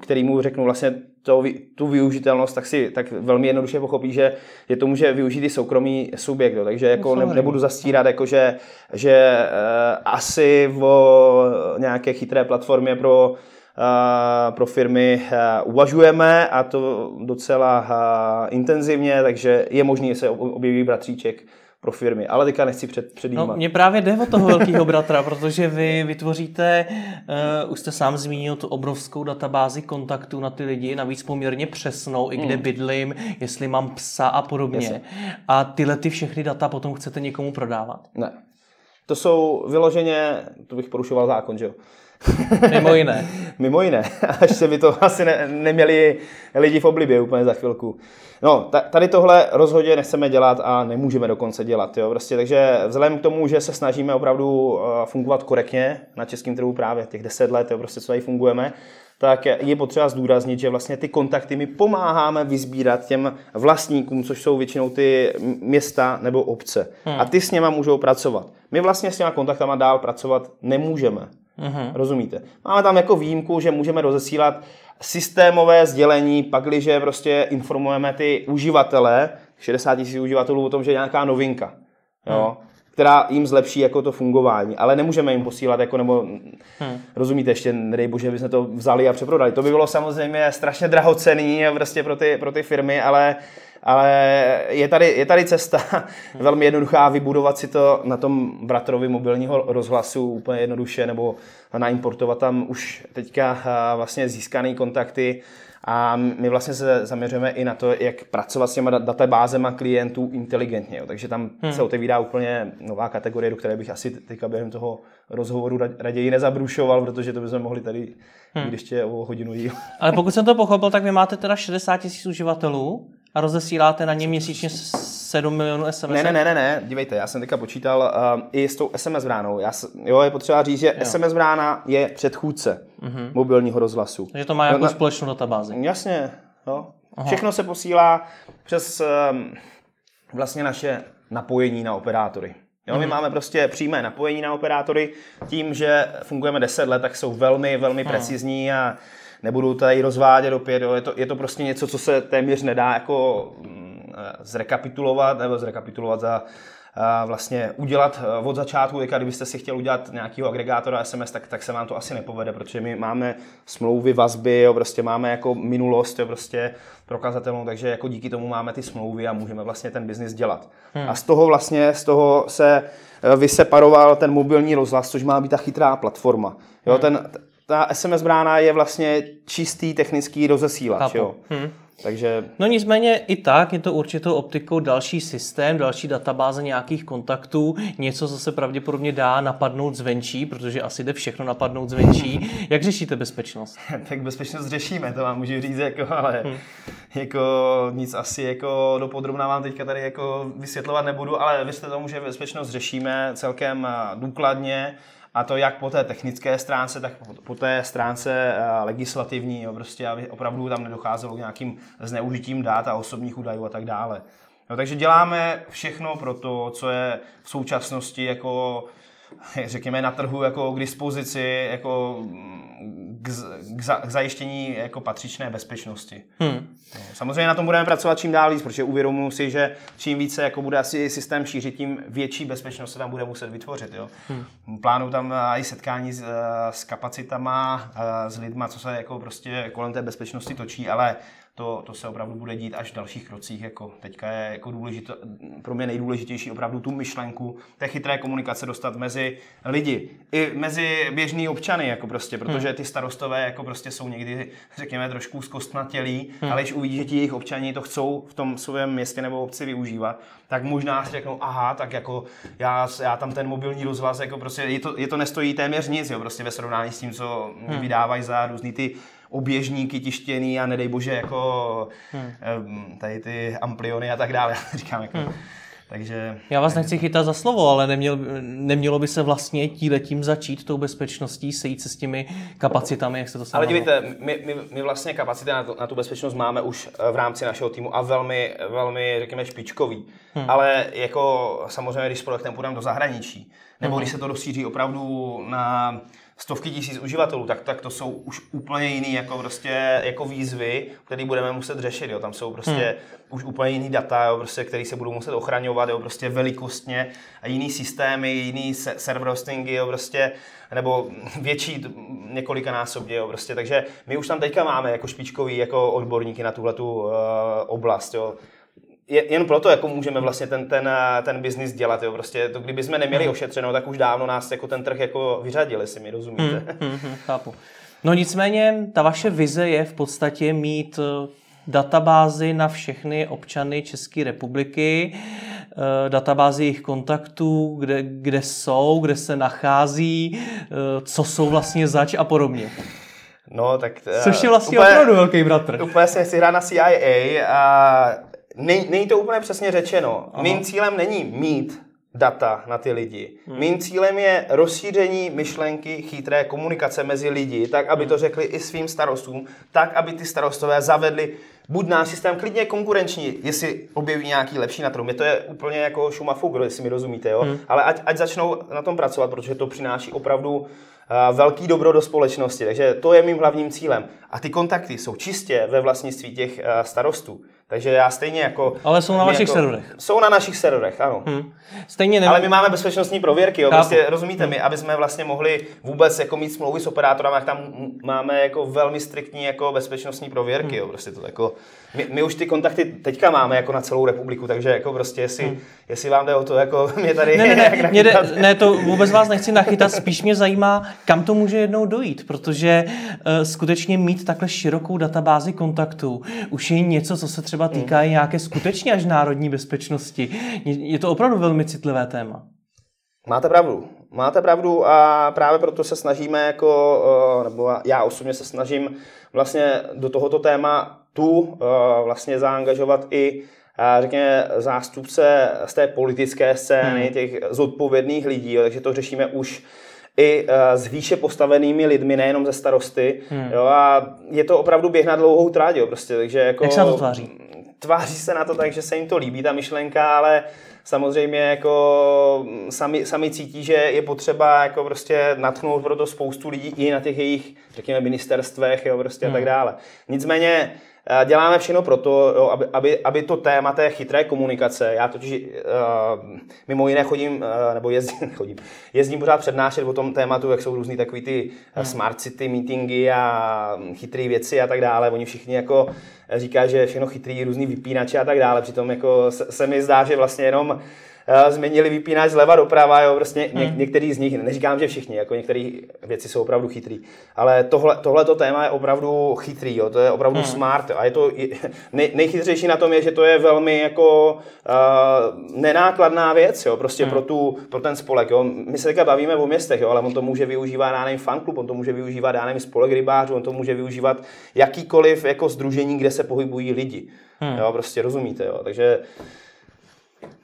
který mu řeknu vlastně to, tu využitelnost, tak si tak velmi jednoduše pochopí, že, je to může využít i soukromý subjekt. Jo. Takže jako ne, nebudu zastírat, jako že, že uh, asi o nějaké chytré platformě pro pro firmy uvažujeme a to docela intenzivně, takže je možné, že se objeví bratříček pro firmy. Ale teďka nechci před, předjímat. No, mě právě jde o toho velkého bratra, protože vy vytvoříte, uh, už jste sám zmínil tu obrovskou databázi kontaktů na ty lidi, navíc poměrně přesnou, i kde mm. bydlím, jestli mám psa a podobně. Jasně. A tyhle ty všechny data potom chcete někomu prodávat? Ne. To jsou vyloženě, to bych porušoval zákon, že jo? (laughs) Mimo jiné. Mimo jiné. (laughs) Až se by to asi ne, neměli lidi v oblibě úplně za chvilku. No, tady tohle rozhodně nechceme dělat a nemůžeme dokonce dělat. Jo? Prostě, takže vzhledem k tomu, že se snažíme opravdu eh, fungovat korektně na českém trhu právě těch 10 let, jo, prostě co tady fungujeme, tak je potřeba zdůraznit, že vlastně ty kontakty my pomáháme vyzbírat těm vlastníkům, což jsou většinou ty města nebo obce. Hmm. A ty s něma můžou pracovat. My vlastně s těma kontaktama dál pracovat nemůžeme. Mm-hmm. Rozumíte? Máme tam jako výjimku, že můžeme rozesílat systémové sdělení, pakliže prostě informujeme ty uživatele, 60 tisíc uživatelů o tom, že je nějaká novinka, jo, hmm. která jim zlepší jako to fungování, ale nemůžeme jim posílat jako, nebo hmm. rozumíte, ještě nedej bože, bychom to vzali a přeprodali. To by bylo samozřejmě strašně drahocený prostě pro ty, pro ty firmy, ale ale je tady, je tady cesta (laughs) velmi jednoduchá vybudovat si to na tom bratrovi mobilního rozhlasu úplně jednoduše nebo naimportovat tam už teďka vlastně získané kontakty a my vlastně se zaměřujeme i na to, jak pracovat s těma databázema klientů inteligentně. Jo. Takže tam hmm. se otevírá úplně nová kategorie, do které bych asi teďka během toho rozhovoru raději nezabrušoval, protože to bychom mohli tady hmm. ještě o hodinu díl. Ale pokud jsem to pochopil, tak vy máte teda 60 tisíc uživatelů a rozesíláte na ně měsíčně 7 milionů SMS? Ne, ne, ne, ne, ne, dívejte, já jsem teďka počítal uh, i s tou SMS bránou. Já, jo, je potřeba říct, že jo. SMS brána je předchůdce uh-huh. mobilního rozhlasu. Takže to má jako no, společnou databázi. Jasně, jo. Aha. Všechno se posílá přes um, vlastně naše napojení na operátory. Jo, my mhm. máme prostě přímé napojení na operátory. Tím, že fungujeme 10 let, tak jsou velmi, velmi precizní a nebudu tady rozvádět opět, jo. Je, to, je to prostě něco, co se téměř nedá jako mm, zrekapitulovat, nebo zrekapitulovat za a vlastně udělat eh, od začátku, teďka kdybyste si chtěli udělat nějakého agregátora SMS, tak, tak se vám to asi nepovede, protože my máme smlouvy, vazby, jo, prostě máme jako minulost, jo, prostě prokazatelnou, takže jako díky tomu máme ty smlouvy a můžeme vlastně ten biznis dělat. Hmm. A z toho vlastně, z toho se eh, vyseparoval ten mobilní rozhlas, což má být ta chytrá platforma. Jo, hmm. ten, ta SMS brána je vlastně čistý technický rozesílač. Jo. Hmm. Takže... No nicméně i tak je to určitou optikou další systém, další databáze nějakých kontaktů, něco, co se pravděpodobně dá napadnout zvenčí, protože asi jde všechno napadnout zvenčí. (laughs) Jak řešíte bezpečnost? (laughs) tak bezpečnost řešíme, to vám můžu říct, jako, ale hmm. jako nic asi jako dopodrobná vám teďka tady jako vysvětlovat nebudu, ale vy jste tomu, že bezpečnost řešíme celkem důkladně a to jak po té technické stránce, tak po té stránce eh, legislativní, jo, prostě, aby opravdu tam nedocházelo k nějakým zneužitím dát a osobních údajů a tak dále. No, takže děláme všechno pro to, co je v současnosti jako řekněme, na trhu jako k dispozici jako k, k, za, k zajištění jako patřičné bezpečnosti. Hmm. No, samozřejmě na tom budeme pracovat čím dál víc, protože uvědomuji si, že čím více jako bude asi systém šířit, tím větší bezpečnost se tam bude muset vytvořit. Jo. Hmm. Plánuju tam i setkání s, s kapacitama, s lidma, co se jako prostě kolem té bezpečnosti točí, ale to, to se opravdu bude dít až v dalších krocích. Jako teďka je jako důležité, pro mě nejdůležitější opravdu tu myšlenku té chytré komunikace dostat mezi lidi, i mezi běžný občany, jako prostě, protože hmm. ty starostové jako prostě jsou někdy, řekněme, trošku zkostnatělí, hmm. ale když uvidí, že ti jejich občani to chcou v tom svém městě nebo obci využívat, tak možná si řeknou, aha, tak jako já, já tam ten mobilní rozhlas, jako prostě je to, je to nestojí téměř nic, jo, prostě ve srovnání s tím, co hmm. vydávají za různý ty oběžníky tištěný a nedej bože jako hmm. tady ty ampliony a tak dále. (laughs) Říkám jako, hmm. Takže... Já vás nechci chytat za slovo, ale neměl, nemělo by se vlastně tíletím začít tou bezpečností, sejít se s těmi kapacitami, jak se to Ale dívejte, my, my, my vlastně kapacity na tu, na tu bezpečnost máme už v rámci našeho týmu a velmi, velmi řekněme, špičkový. Hmm. Ale jako samozřejmě, když s projektem půjdeme do zahraničí, nebo hmm. když se to rozšíří opravdu na stovky tisíc uživatelů, tak, tak to jsou už úplně jiný jako, prostě, jako výzvy, které budeme muset řešit. Jo. Tam jsou prostě hmm. už úplně jiný data, jo, prostě, které se budou muset ochraňovat jo, prostě velikostně a jiný systémy, jiný server hostingy, jo, prostě, nebo větší několikanásobně. Jo, prostě. Takže my už tam teďka máme jako špičkový jako odborníky na tuhle uh, oblast. Jo jen proto jako můžeme vlastně ten, ten, ten biznis dělat. Jo. Prostě to, kdyby jsme neměli hmm. ošetřeno, tak už dávno nás jako ten trh jako vyřadili, si mi rozumíte. Hmm, hmm, chápu. No nicméně ta vaše vize je v podstatě mít eh, databázy na všechny občany České republiky, eh, databázy jejich kontaktů, kde, kde jsou, kde se nachází, eh, co jsou vlastně zač a podobně. No, tak... Což je vlastně úplně, opravdu velký bratr. Úplně se si hrát na CIA a Nej, není to úplně přesně řečeno. Aha. Mým cílem není mít data na ty lidi. Hmm. Mým cílem je rozšíření myšlenky chytré komunikace mezi lidi, tak, aby to řekli i svým starostům, tak, aby ty starostové zavedli buď náš systém klidně konkurenční, jestli objeví nějaký lepší na trhu. Mě to je úplně jako šuma fugro, jestli mi rozumíte, jo? Hmm. Ale ať, ať začnou na tom pracovat, protože to přináší opravdu uh, velký dobro do společnosti. Takže to je mým hlavním cílem. A ty kontakty jsou čistě ve vlastnictví těch uh, starostů. Takže já stejně jako... Ale jsou na vašich jako, serverech. Jsou na našich serverech, ano. Hmm. Stejně nevím. Ale my máme bezpečnostní prověrky, jo. Prostě, rozumíte hmm. mi, aby jsme vlastně mohli vůbec jako mít smlouvy s operátorem, jak tam máme jako velmi striktní jako bezpečnostní prověrky, hmm. jo. Prostě to jako my, my, už ty kontakty teďka máme jako na celou republiku, takže jako prostě jestli, hmm. jestli vám jde o to, jako (laughs) mě tady ne, ne, ne, mě jde, ne, to vůbec vás nechci nachytat, spíš mě zajímá, kam to může jednou dojít, protože uh, skutečně mít takhle širokou databázi kontaktů už je něco, co se třeba týká hmm. nějaké skutečně až národní bezpečnosti. Je to opravdu velmi citlivé téma. Máte pravdu. Máte pravdu a právě proto se snažíme jako, eh, nebo já osobně se snažím vlastně do tohoto téma tu eh, vlastně zaangažovat i eh, řekněme, zástupce z té politické scény, hmm. těch zodpovědných lidí, takže to řešíme už i s výše postavenými lidmi, nejenom ze starosty. Hmm. Jo, a je to opravdu běh na dlouhou tráť, jo, prostě, takže jako... Jak se na to tváří? Tváří se na to tak, že se jim to líbí, ta myšlenka, ale samozřejmě jako sami, sami cítí, že je potřeba jako prostě natchnout pro to spoustu lidí i na těch jejich, řekněme, ministerstvech, jo, prostě hmm. a tak hmm. dále. Nicméně děláme všechno pro to, jo, aby, aby, aby to téma té chytré komunikace, já totiž uh, mimo jiné chodím, uh, nebo jezdím, (laughs) chodím, jezdím pořád přednášet o tom tématu, jak jsou různý takový ty hmm. smart city meetingy a chytré věci a tak dále. Oni všichni jako říkají, že je všechno chytrý, různý vypínače a tak dále. Přitom jako se, se mi zdá, že vlastně jenom změnili vypínač zleva doprava, jo, prostě hmm. některý z nich, neříkám, že všichni, jako některé věci jsou opravdu chytrý, ale tohle, tohleto téma je opravdu chytrý, jo, to je opravdu hmm. smart a je to, (laughs) nej, nejchytřejší na tom je, že to je velmi jako uh, nenákladná věc, jo, prostě hmm. pro, tu, pro ten spolek, jo. My se teďka bavíme o městech, jo, ale on to může využívat, já nevím, fanklub, on to může využívat, já nevím, spolek rybářů, on to může využívat jakýkoliv jako združení, kde se pohybují lidi. Hmm. Jo, prostě rozumíte, jo. Takže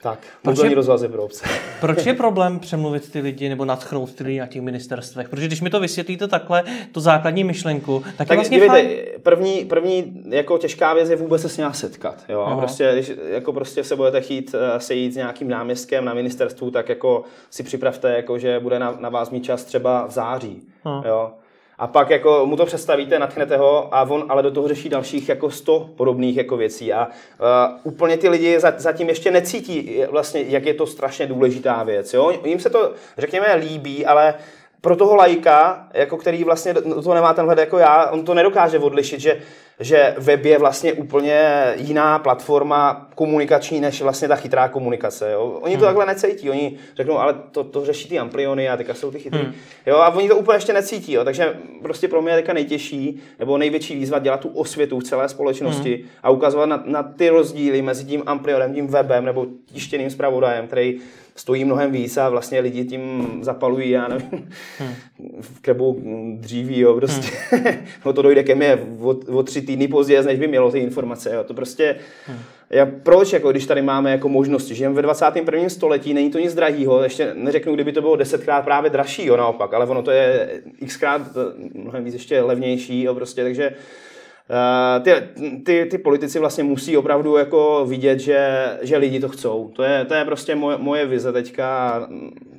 tak, proč je, rozvazy pro obce. (laughs) Proč je problém přemluvit ty lidi nebo natchnout ty lidi na těch ministerstvech? Protože když mi to vysvětlíte takhle, tu základní myšlenku, tak, tak je vlastně dívejte, fajn. První, první jako těžká věc je vůbec se s ním setkat. Jo? A prostě, když jako prostě se budete chtít eh, sejít s nějakým náměstkem na ministerstvu, tak jako si připravte, jako, že bude na, na vás mít čas třeba v září. Aha. Jo? A pak jako mu to představíte, natchnete ho a on ale do toho řeší dalších jako 100 podobných jako věcí a uh, úplně ty lidi zatím ještě necítí vlastně, jak je to strašně důležitá věc. Jo? Jim se to, řekněme, líbí, ale pro toho lajka, jako který vlastně toho nemá tenhle jako já, on to nedokáže odlišit, že že web je vlastně úplně jiná platforma komunikační než vlastně ta chytrá komunikace. Jo? Oni to hmm. takhle necítí, oni řeknou, ale to, to řeší ty ampliony a teďka jsou ty chytrý. Hmm. Jo? A oni to úplně ještě necítí, jo? takže prostě pro mě je teďka nejtěžší nebo největší výzva dělat tu osvětu v celé společnosti hmm. a ukazovat na, na ty rozdíly mezi tím amplionem, tím webem nebo tištěným zpravodajem, který stojí mnohem víc a vlastně lidi tím zapalují, já nevím, hmm. (laughs) v krebu dříví, jo, prostě. Hmm. (laughs) no to dojde ke mně o, o tři týdny později, než by mělo ty informace, jo. To prostě, hmm. já, proč, jako, když tady máme jako možnosti, žijeme ve 21. století, není to nic drahýho, ještě neřeknu, kdyby to bylo desetkrát právě dražší, jo, naopak, ale ono to je xkrát mnohem víc ještě levnější, jo, prostě, takže ty, ty, ty politici vlastně musí opravdu jako vidět, že, že lidi to chcou. To je, to je prostě moje, moje vize teďka,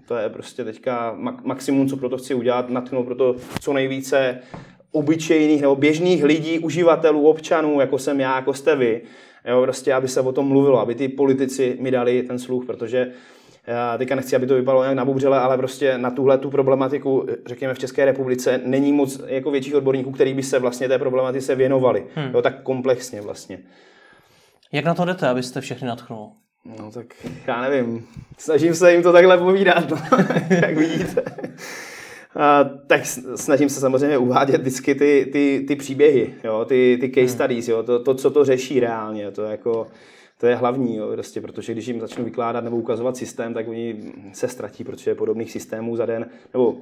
to je prostě teďka maximum, co pro to chci udělat, natknout pro to co nejvíce obyčejných nebo běžných lidí, uživatelů, občanů, jako jsem já, jako jste vy, jo, prostě, aby se o tom mluvilo, aby ty politici mi dali ten sluch, protože já teďka nechci, aby to vypadalo nějak nabubřele, ale prostě na tuhle tu problematiku, řekněme v České republice, není moc jako větších odborníků, který by se vlastně té problematice věnovali. Hmm. Jo, tak komplexně vlastně. Jak na to jdete, abyste všechny natchnul? No tak já nevím. Snažím se jim to takhle povídat, no, (laughs) jak vidíte. A, tak snažím se samozřejmě uvádět vždycky ty, ty, ty příběhy, jo, ty, ty case hmm. studies, jo, to, to, co to řeší reálně. To jako, to je hlavní, jo, prostě, protože když jim začnu vykládat nebo ukazovat systém, tak oni se ztratí, protože je podobných systémů za den, nebo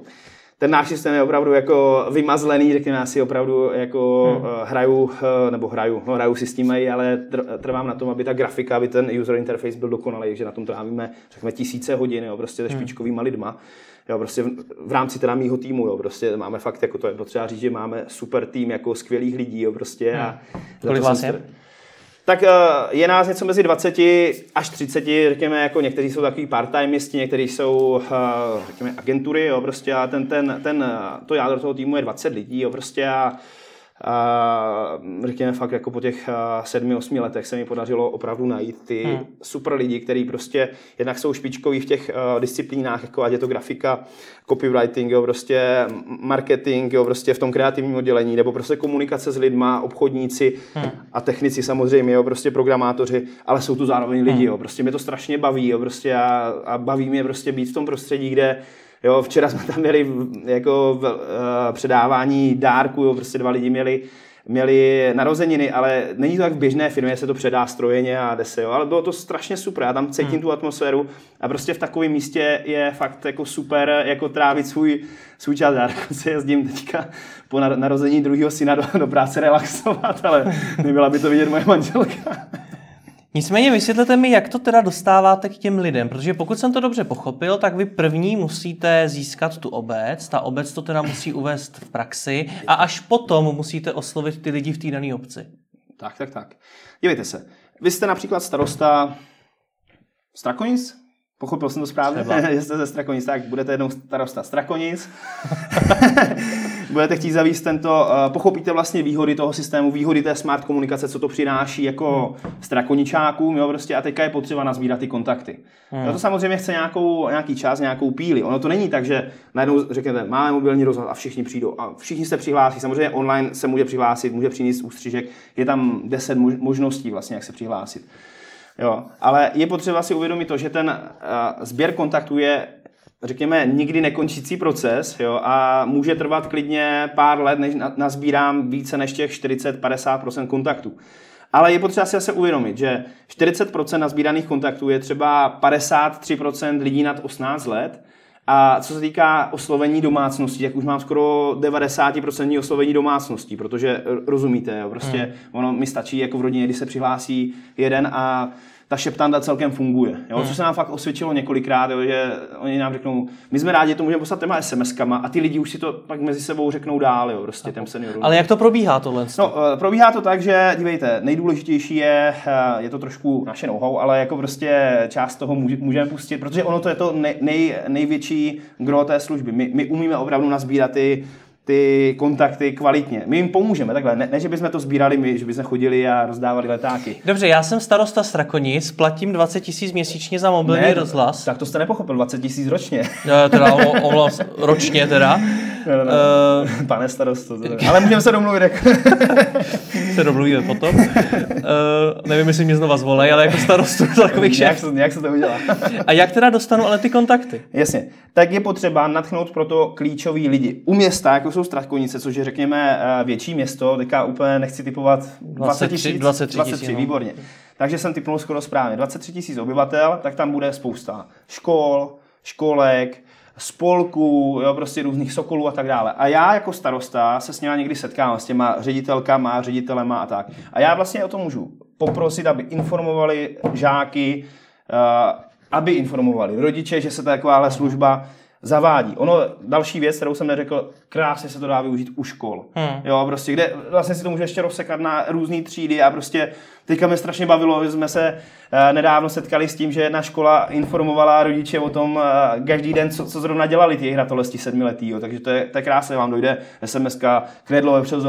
ten náš systém je opravdu jako vymazlený, řekněme, já si opravdu jako hmm. Eh, hraju, eh, nebo hraju, no, hraju si s tím, ale trvám na tom, aby ta grafika, aby ten user interface byl dokonalý, že na tom trávíme, řekněme, tisíce hodin, jo, prostě se hmm. špičkovýma lidma. Jo, prostě v, v rámci teda mýho týmu, jo, prostě máme fakt, jako to je potřeba říct, že máme super tým jako skvělých lidí, jo, prostě. Hmm. A Kolik vás je? Tak eh, je nás něco mezi 20 až 30, řekněme, jako někteří jsou takový part-timeisti, někteří jsou, eh, řekněme, agentury, jo, prostě a ten, ten, ten, to jádro toho týmu je 20 lidí, jo, prostě a řekněme fakt jako po těch sedmi, osmi letech se mi podařilo opravdu najít ty hmm. super lidi, kteří prostě jednak jsou špičkoví v těch disciplínách, jako ať je to grafika, copywriting, jo, prostě marketing, jo, prostě v tom kreativním oddělení, nebo prostě komunikace s lidma, obchodníci hmm. a technici samozřejmě, jo, prostě programátoři, ale jsou tu zároveň lidi, hmm. jo, prostě mě to strašně baví, jo, prostě a, a baví mě prostě být v tom prostředí, kde Jo, včera jsme tam měli jako uh, předávání dárku, jo, prostě dva lidi měli měli narozeniny, ale není to tak v běžné firmě, se to předá strojeně a jde se, jo, ale bylo to strašně super, já tam cítím hmm. tu atmosféru a prostě v takovém místě je fakt jako super jako trávit svůj, svůj čas. Já se jezdím teďka po narození druhého syna do, do práce relaxovat, ale nebyla by to vidět moje manželka. Nicméně vysvětlete mi, jak to teda dostáváte k těm lidem, protože pokud jsem to dobře pochopil, tak vy první musíte získat tu obec, ta obec to teda musí uvést v praxi a až potom musíte oslovit ty lidi v té dané obci. Tak, tak, tak. Dívejte se, vy jste například starosta Strakonic, Pochopil jsem to správně? (laughs) Jste ze Strakonic, tak budete jednou starosta Strakonic. (laughs) budete chtít zavíst tento, uh, pochopíte vlastně výhody toho systému, výhody té smart komunikace, co to přináší jako strakoničákům, jo, prostě a teďka je potřeba nazbírat ty kontakty. Hmm. to samozřejmě chce nějakou, nějaký čas, nějakou píli. Ono to není tak, že najednou řeknete, máme mobilní rozhlas a všichni přijdou a všichni se přihlásí. Samozřejmě online se může přihlásit, může přinést ústřižek, je tam 10 možností vlastně, jak se přihlásit. Jo, ale je potřeba si uvědomit to, že ten uh, sběr kontaktů je řekněme, nikdy nekončící proces jo, a může trvat klidně pár let, než nazbírám více než těch 40-50% kontaktů. Ale je potřeba si zase uvědomit, že 40% nazbíraných kontaktů je třeba 53% lidí nad 18 let a co se týká oslovení domácností, tak už mám skoro 90% oslovení domácností, protože rozumíte, jo, prostě hmm. ono mi stačí jako v rodině, když se přihlásí jeden a ta šeptanda celkem funguje. Jo? Hmm. Co se nám fakt osvědčilo několikrát, jo? že oni nám řeknou, my jsme rádi, že to můžeme poslat těma SMS-kama a ty lidi už si to pak mezi sebou řeknou dál, jo? prostě těm seniorům. Ale jak to probíhá tohle? No, eh, probíhá to tak, že dívejte, nejdůležitější je, eh, je to trošku naše know ale jako prostě část toho můžeme pustit, protože ono to je to nej, nej, největší gro té služby. My, my umíme opravdu nazbírat ty ty kontakty kvalitně. My jim pomůžeme, takhle. Ne, ne že bychom to sbírali my, že bychom chodili a rozdávali letáky. Dobře, já jsem starosta Strakonic, platím 20 tisíc měsíčně za mobilní ne, rozhlas. Tak to jste nepochopil, 20 tisíc ročně. No, teda o, o, (laughs) ročně teda. No, no, no. Uh, Pane starosto. Ale můžeme se domluvit. Jako... (laughs) se domluvíme potom. Uh, nevím, jestli mě znova zvolej, ale jako starostu (laughs) takových šéf. Jak se, jak se to udělá? a jak teda dostanu ale ty kontakty? Jasně. Tak je potřeba natchnout pro to klíčový lidi. U města, jako jsou Strakonice, což je řekněme eh, větší město, teďka úplně nechci typovat 20 tisíc, 23, 23 no. výborně. Takže jsem typnul skoro správně. 23 tisíc obyvatel, tak tam bude spousta škol, školek, spolků, jo, prostě různých sokolů a tak dále. A já jako starosta se s nimi někdy setkám s těma ředitelkama, ředitelema a tak. A já vlastně o to můžu poprosit, aby informovali žáky, uh, aby informovali rodiče, že se takováhle služba zavádí. Ono, další věc, kterou jsem neřekl, krásně se to dá využít u škol. Hmm. Jo, prostě, kde vlastně si to může ještě rozsekat na různé třídy a prostě teďka mě strašně bavilo, že jsme se uh, nedávno setkali s tím, že jedna škola informovala rodiče o tom uh, každý den, co, co zrovna dělali ty hratolesti sedmiletý, jo, takže to je, to je krásné, vám dojde SMS-ka, kredlo přes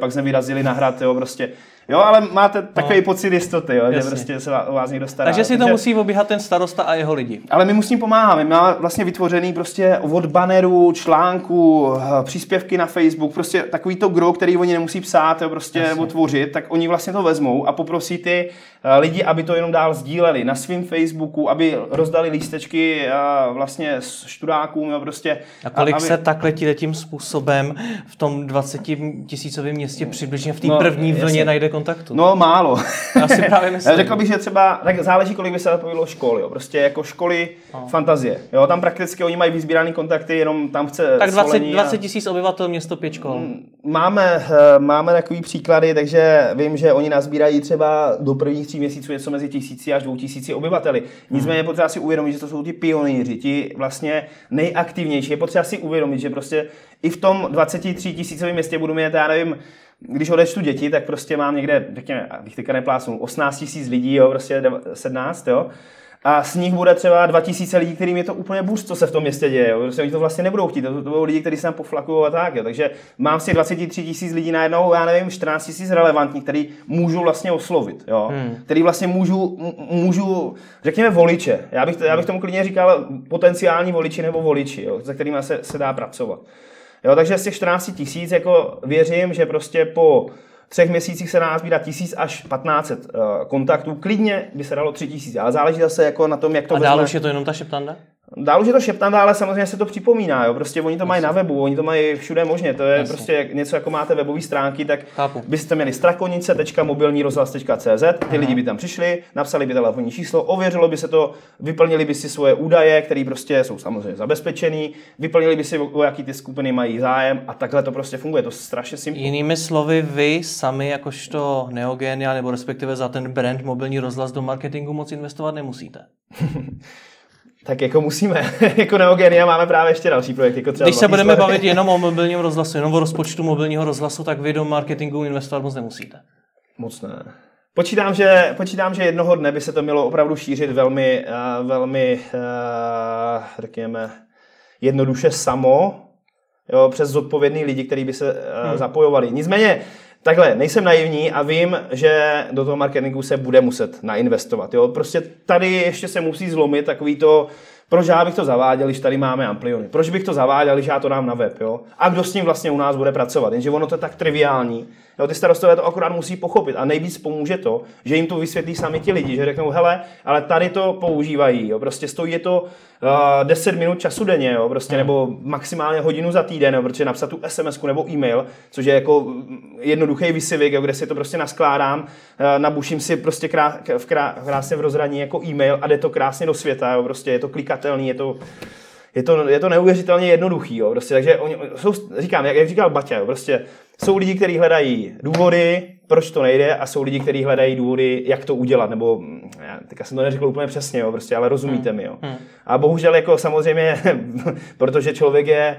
pak jsme vyrazili na hrad, jo, prostě Jo, ale máte takový no. pocit jistoty, jo, že prostě se o vás někdo stará. Takže si to musí obíhat ten starosta a jeho lidi. Ale my musím pomáháme. Máme vlastně vytvořený prostě od bannerů, článku, eh, příspěvky na Facebook, prostě takový to gro, který oni nemusí psát, jo, prostě Jasně. otvořit, tak oni vlastně to vezmou a poprosí ty lidi, aby to jenom dál sdíleli na svém Facebooku, aby rozdali lístečky eh, vlastně s študákům, jo, prostě. A kolik aby... se takhle tím způsobem v tom 20 tisícovém městě přibližně v té no, první vlně jasně. najde kontaktu? No málo. Já si právě (laughs) myslím. Řekl bych, že třeba, tak záleží, kolik by se zapojilo školy, jo. prostě jako školy no. fantazie. Jo, tam prakticky oni mají vyzbíraný kontakty, jenom tam chce Tak 20, 20 tisíc obyvatel, město pět škol. Mm, máme, eh, máme takový příklady, takže vím, že oni nazbírají třeba do prvních tří měsíců něco mezi tisíci až dvou tisíci obyvateli. Nicméně je potřeba si uvědomit, že to jsou ti pionýři, ti vlastně nejaktivnější. Je potřeba si uvědomit, že prostě i v tom 23 tisícovém městě budu mít, já nevím, když odečtu děti, tak prostě mám někde, řekněme, abych teďka neplásnul, 18 tisíc lidí, jo, prostě 17, jo. A z nich bude třeba 2000 lidí, kterým je to úplně bůř, co se v tom městě děje. Jo. Prostě oni to vlastně nebudou chtít, to, to budou lidi, kteří se tam poflakují a tak. Jo. Takže mám si 23 tisíc lidí najednou, já nevím, 14 tisíc relevantních, který můžu vlastně oslovit. Jo. Hmm. Který vlastně můžu, můžu, řekněme, voliče. Já bych, já bych tomu klidně říkal potenciální voliči nebo voliči, jo, se kterými se, se dá pracovat. Jo, takže z těch 14 tisíc jako věřím, že prostě po třech měsících se dá sbírat tisíc až 1500 uh, kontaktů. Klidně by se dalo tři tisíce, ale záleží zase jako na tom, jak to A dál už je to jenom ta šeptanda? Dál už je to šeptanda, ale samozřejmě se to připomíná. Jo. Prostě oni to mají na webu, oni to mají všude možně. To je Jasně. prostě něco, jako máte webové stránky, tak Chápu. byste měli strakonice.mobilnírozhlas.cz, ty Aha. lidi by tam přišli, napsali by telefonní číslo, ověřilo by se to, vyplnili by si svoje údaje, které prostě jsou samozřejmě zabezpečený, vyplnili by si, o jaký ty skupiny mají zájem a takhle to prostě funguje. To strašně simple. Jinými slovy, vy sami jakožto Neogenia nebo respektive za ten brand mobilní rozhlas do marketingu moc investovat nemusíte. (laughs) Tak jako musíme, (laughs) jako Neogenia máme právě ještě další projekt. Jako třeba Když se budeme bavit jenom o (laughs) mobilním rozhlasu, jenom o rozpočtu mobilního rozhlasu, tak vy do marketingu investovat moc nemusíte. Moc ne. Počítám že, počítám, že jednoho dne by se to mělo opravdu šířit velmi, uh, velmi, uh, řekněme, jednoduše samo, jo, přes zodpovědný lidi, kteří by se uh, hmm. zapojovali. Nicméně, Takhle, nejsem naivní a vím, že do toho marketingu se bude muset nainvestovat. Jo? Prostě tady ještě se musí zlomit takový to Proč já bych to zaváděl, když tady máme Ampliony? Proč bych to zaváděl, když já to dám na web? Jo? A kdo s tím vlastně u nás bude pracovat? Jenže ono to je tak triviální. Jo, ty starostové to akorát musí pochopit a nejvíc pomůže to, že jim to vysvětlí sami ti lidi, že řeknou, hele, ale tady to používají, jo, prostě stojí je to uh, 10 minut času denně, jo, prostě, nebo maximálně hodinu za týden, jo, protože napsat tu SMS nebo e-mail, což je jako jednoduchý vysivik, jo, kde si to prostě naskládám, uh, nabuším si prostě krá, v krá, krásně v rozhraní jako e-mail a jde to krásně do světa, jo, prostě je to klikatelný, je to je to, je to neuvěřitelně jednoduchý, jo, prostě, takže oni, jsou, říkám, jak, jak říkal Baťa, jo, prostě jsou lidi, kteří hledají důvody, proč to nejde a jsou lidi, kteří hledají důvody, jak to udělat, nebo já teďka jsem to neřekl úplně přesně, jo, prostě, ale rozumíte hmm. mi. Jo. Hmm. A bohužel jako samozřejmě, (laughs) protože člověk je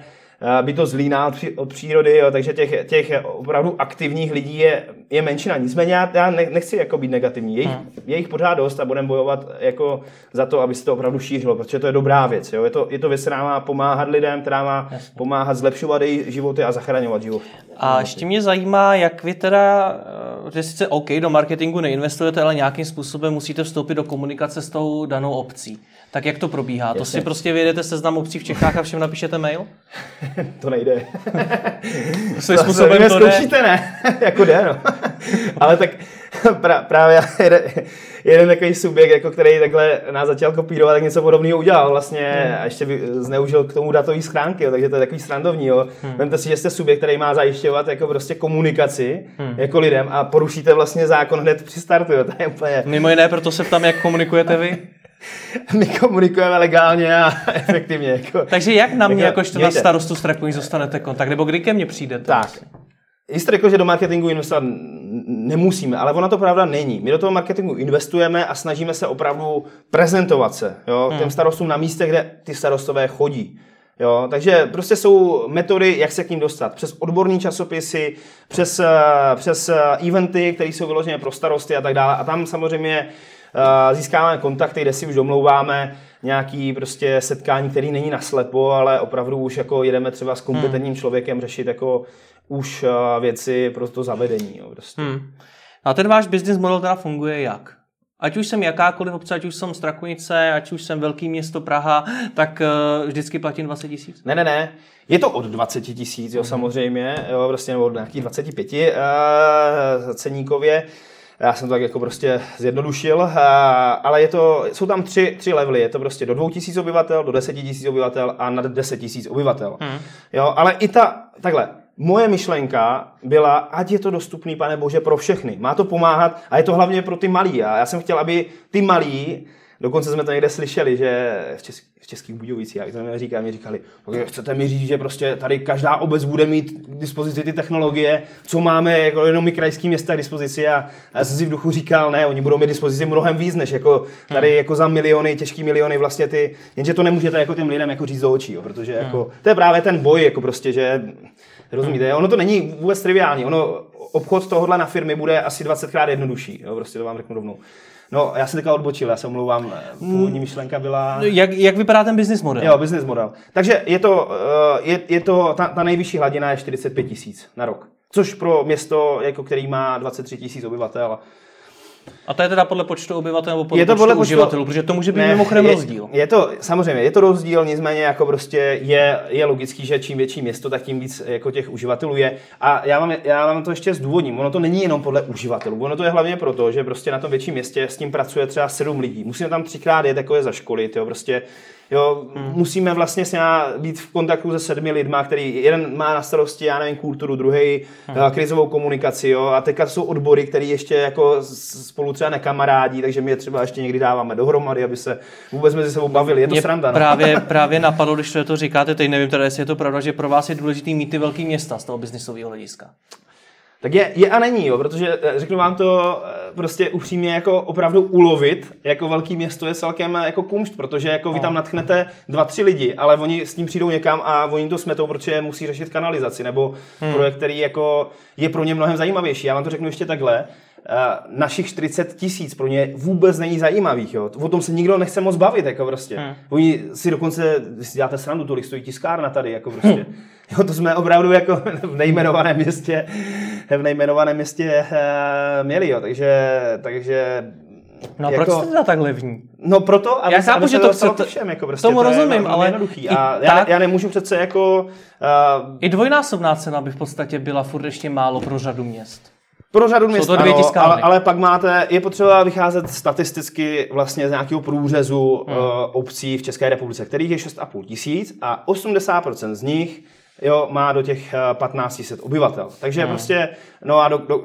by to zlíná od přírody, jo, takže těch, těch opravdu aktivních lidí je, je menšina. Nicméně já, já nechci jako být negativní. Je jich, hmm. je jich pořád dost a budeme bojovat jako za to, aby se to opravdu šířilo, protože to je dobrá věc. Jo. Je, to, je to věc, která má pomáhat lidem, která má Jasně. pomáhat zlepšovat jejich životy a zachraňovat život. A ještě mě zajímá, jak vy teda, eh, že sice OK, do marketingu neinvestujete, ale nějakým způsobem musíte vstoupit do komunikace s tou danou obcí. Tak jak to probíhá? Jasně. To si prostě vyjedete seznam obcí v Čechách a všem napíšete mail? (laughs) to nejde. (laughs) Svým způsobem to, zkoušíte, ne? (laughs) jako jde, no. Ale tak pra, právě jeden, jeden takový subjekt, jako který takhle nás začal kopírovat, tak něco podobného udělal vlastně hmm. a ještě zneužil k tomu datový schránky, jo, takže to je takový srandovní. Jo. Hmm. Vemte si, že jste subjekt, který má zajišťovat jako prostě komunikaci hmm. jako lidem a porušíte vlastně zákon hned při startu. Jo. To je úplně... Mimo jiné, proto se ptám, jak komunikujete vy? (laughs) my komunikujeme legálně a (laughs) efektivně. Jako, Takže jak na mě, jako, jakožto na starostu Strakuň, zostanete kontakt, nebo kdy ke mně přijdete? Tak. Jste řekl, že do marketingu investovat nemusíme, ale ona to pravda není. My do toho marketingu investujeme a snažíme se opravdu prezentovat se jo, hmm. těm starostům na místě, kde ty starostové chodí. Jo, takže prostě jsou metody, jak se k ním dostat. Přes odborní časopisy, přes, eh, přes eh, eventy, které jsou vyložené pro starosty a tak dále. A tam samozřejmě získáváme kontakty, kde si už domlouváme nějaký prostě setkání, který není naslepo, ale opravdu už jako jedeme třeba s kompetentním hmm. člověkem řešit jako už eh, věci pro to zavedení. Jo, prostě. Hmm. A ten váš business model teda funguje jak? Ať už jsem jakákoliv obce, ať už jsem Strakonice, ať už jsem velký město Praha, tak uh, vždycky platím 20 tisíc? Ne, ne, ne. Je to od 20 tisíc, jo, mm-hmm. samozřejmě, jo, prostě, nebo od nějakých 25 uh, ceníkově. Já jsem to tak jako prostě zjednodušil, ale je to, jsou tam tři, tři levely. Je to prostě do 2000 obyvatel, do 10 000 obyvatel a nad 10 000 obyvatel. Hmm. Jo, ale i ta, takhle, moje myšlenka byla, ať je to dostupný, pane Bože, pro všechny. Má to pomáhat a je to hlavně pro ty malí. A já jsem chtěl, aby ty malí Dokonce jsme to někde slyšeli, že v, Česk- v Českých Budějovicích, jak to mi říkali, mi říkali, chcete mi říct, že prostě tady každá obec bude mít k dispozici ty technologie, co máme jako jenom my krajský města k dispozici a, a já jsem si v duchu říkal, ne, oni budou mít dispozici mnohem víc, než jako tady hmm. jako za miliony, těžký miliony vlastně ty, jenže to nemůžete jako těm lidem jako říct do očí, jo, protože jako, hmm. to je právě ten boj, jako prostě, že Rozumíte? Hmm. Ono to není vůbec triviální. Ono, obchod tohohle na firmy bude asi 20 krát jednodušší. Jo? Prostě to vám řeknu rovnou. No, já jsem teďka odbočil, já se omlouvám, původní myšlenka byla... No, jak, jak vypadá ten business model? Jo, business model. Takže je to, eh, je, je to ta, ta nejvyšší hladina je 45 tisíc na rok. Což pro město, jako který má 23 tisíc obyvatel, a to je teda podle počtu obyvatel nebo podle, je to podle počtu uživatelů, protože to může být ne, mimochodem je, rozdíl. Je to, samozřejmě, je to rozdíl, nicméně jako prostě je, je logický, že čím větší město, tak tím víc jako těch uživatelů je. A já vám, já vám to ještě zdůvodním. Ono to není jenom podle uživatelů, ono to je hlavně proto, že prostě na tom větším městě s tím pracuje třeba sedm lidí. Musíme tam třikrát jet jako je zaškolit, jo, prostě Jo, hmm. Musíme vlastně s být v kontaktu se sedmi lidma, který jeden má na starosti, já nevím, kulturu, druhý hmm. Eh, krizovou komunikaci, jo, a teďka jsou odbory, které ještě jako spolu třeba nekamarádí, takže my je třeba ještě někdy dáváme dohromady, aby se vůbec mezi sebou bavili. Je to Mě sranda. No? Právě, (laughs) právě napadlo, když to, to říkáte, teď nevím teda, jestli je to pravda, že pro vás je důležitý mít ty velké města z toho biznisového hlediska. Tak je, je a není, jo, protože eh, řeknu vám to eh, prostě upřímně jako opravdu ulovit jako velký město je celkem eh, jako kumšt, protože jako vy no. tam natchnete dva, tři lidi, ale oni s tím přijdou někam a oni to smetou, protože musí řešit kanalizaci nebo hmm. projekt, který jako je pro ně mnohem zajímavější. Já vám to řeknu ještě takhle. Uh, našich 40 tisíc pro ně vůbec není zajímavých. Jo. O tom se nikdo nechce moc bavit. Jako prostě. Hmm. Oni si dokonce, vy si děláte srandu, tolik stojí tiskárna tady. Jako prostě. Hmm. Jo, to jsme opravdu jako (laughs) v nejmenovaném městě, v nejmenovaném městě uh, měli. Jo. Takže, takže No jako, proč jste teda tak levní? No proto, aby, Já chápu, aby že to chcete- všem, jako prostě, tomu to je rozumím, velmi ale jednoduchý. A já, tak- já, nemůžu přece jako uh, I dvojnásobná cena by v podstatě byla furt ještě málo pro řadu měst. Pro řadu měst, to dvě ano, ale, ale pak máte, je potřeba vycházet statisticky vlastně z nějakého průřezu hmm. uh, obcí v České republice, kterých je 6,5 tisíc a 80% z nich jo, má do těch uh, 1500 obyvatel. Takže hmm. prostě, no a do, do,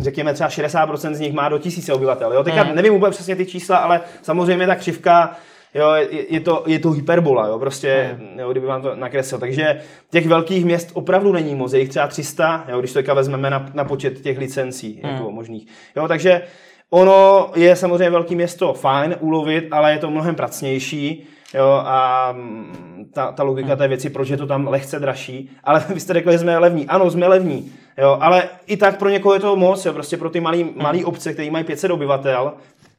řekněme třeba 60% z nich má do 1000 obyvatel. Jo? Teďka Hmm. nevím úplně přesně ty čísla, ale samozřejmě ta křivka Jo, je, je, to, je to hyperbola, jo, prostě, jo, kdyby vám to nakreslil. Takže těch velkých měst opravdu není moc, je jich třeba 300, jo, když to vezmeme na, na počet těch licencí Hmm. jako možných. Jo, takže ono je samozřejmě velké město fajn ulovit, ale je to mnohem pracnější. Jo, a mm, ta, ta logika té věci, proč je to tam lehce dražší. Ale (laughs) vy jste řekli, že jsme levní. Ano, jsme levní. Jo, ale i tak pro někoho je to moc. Jo, prostě pro ty malý, malý obce, které mají 500 obyvatel,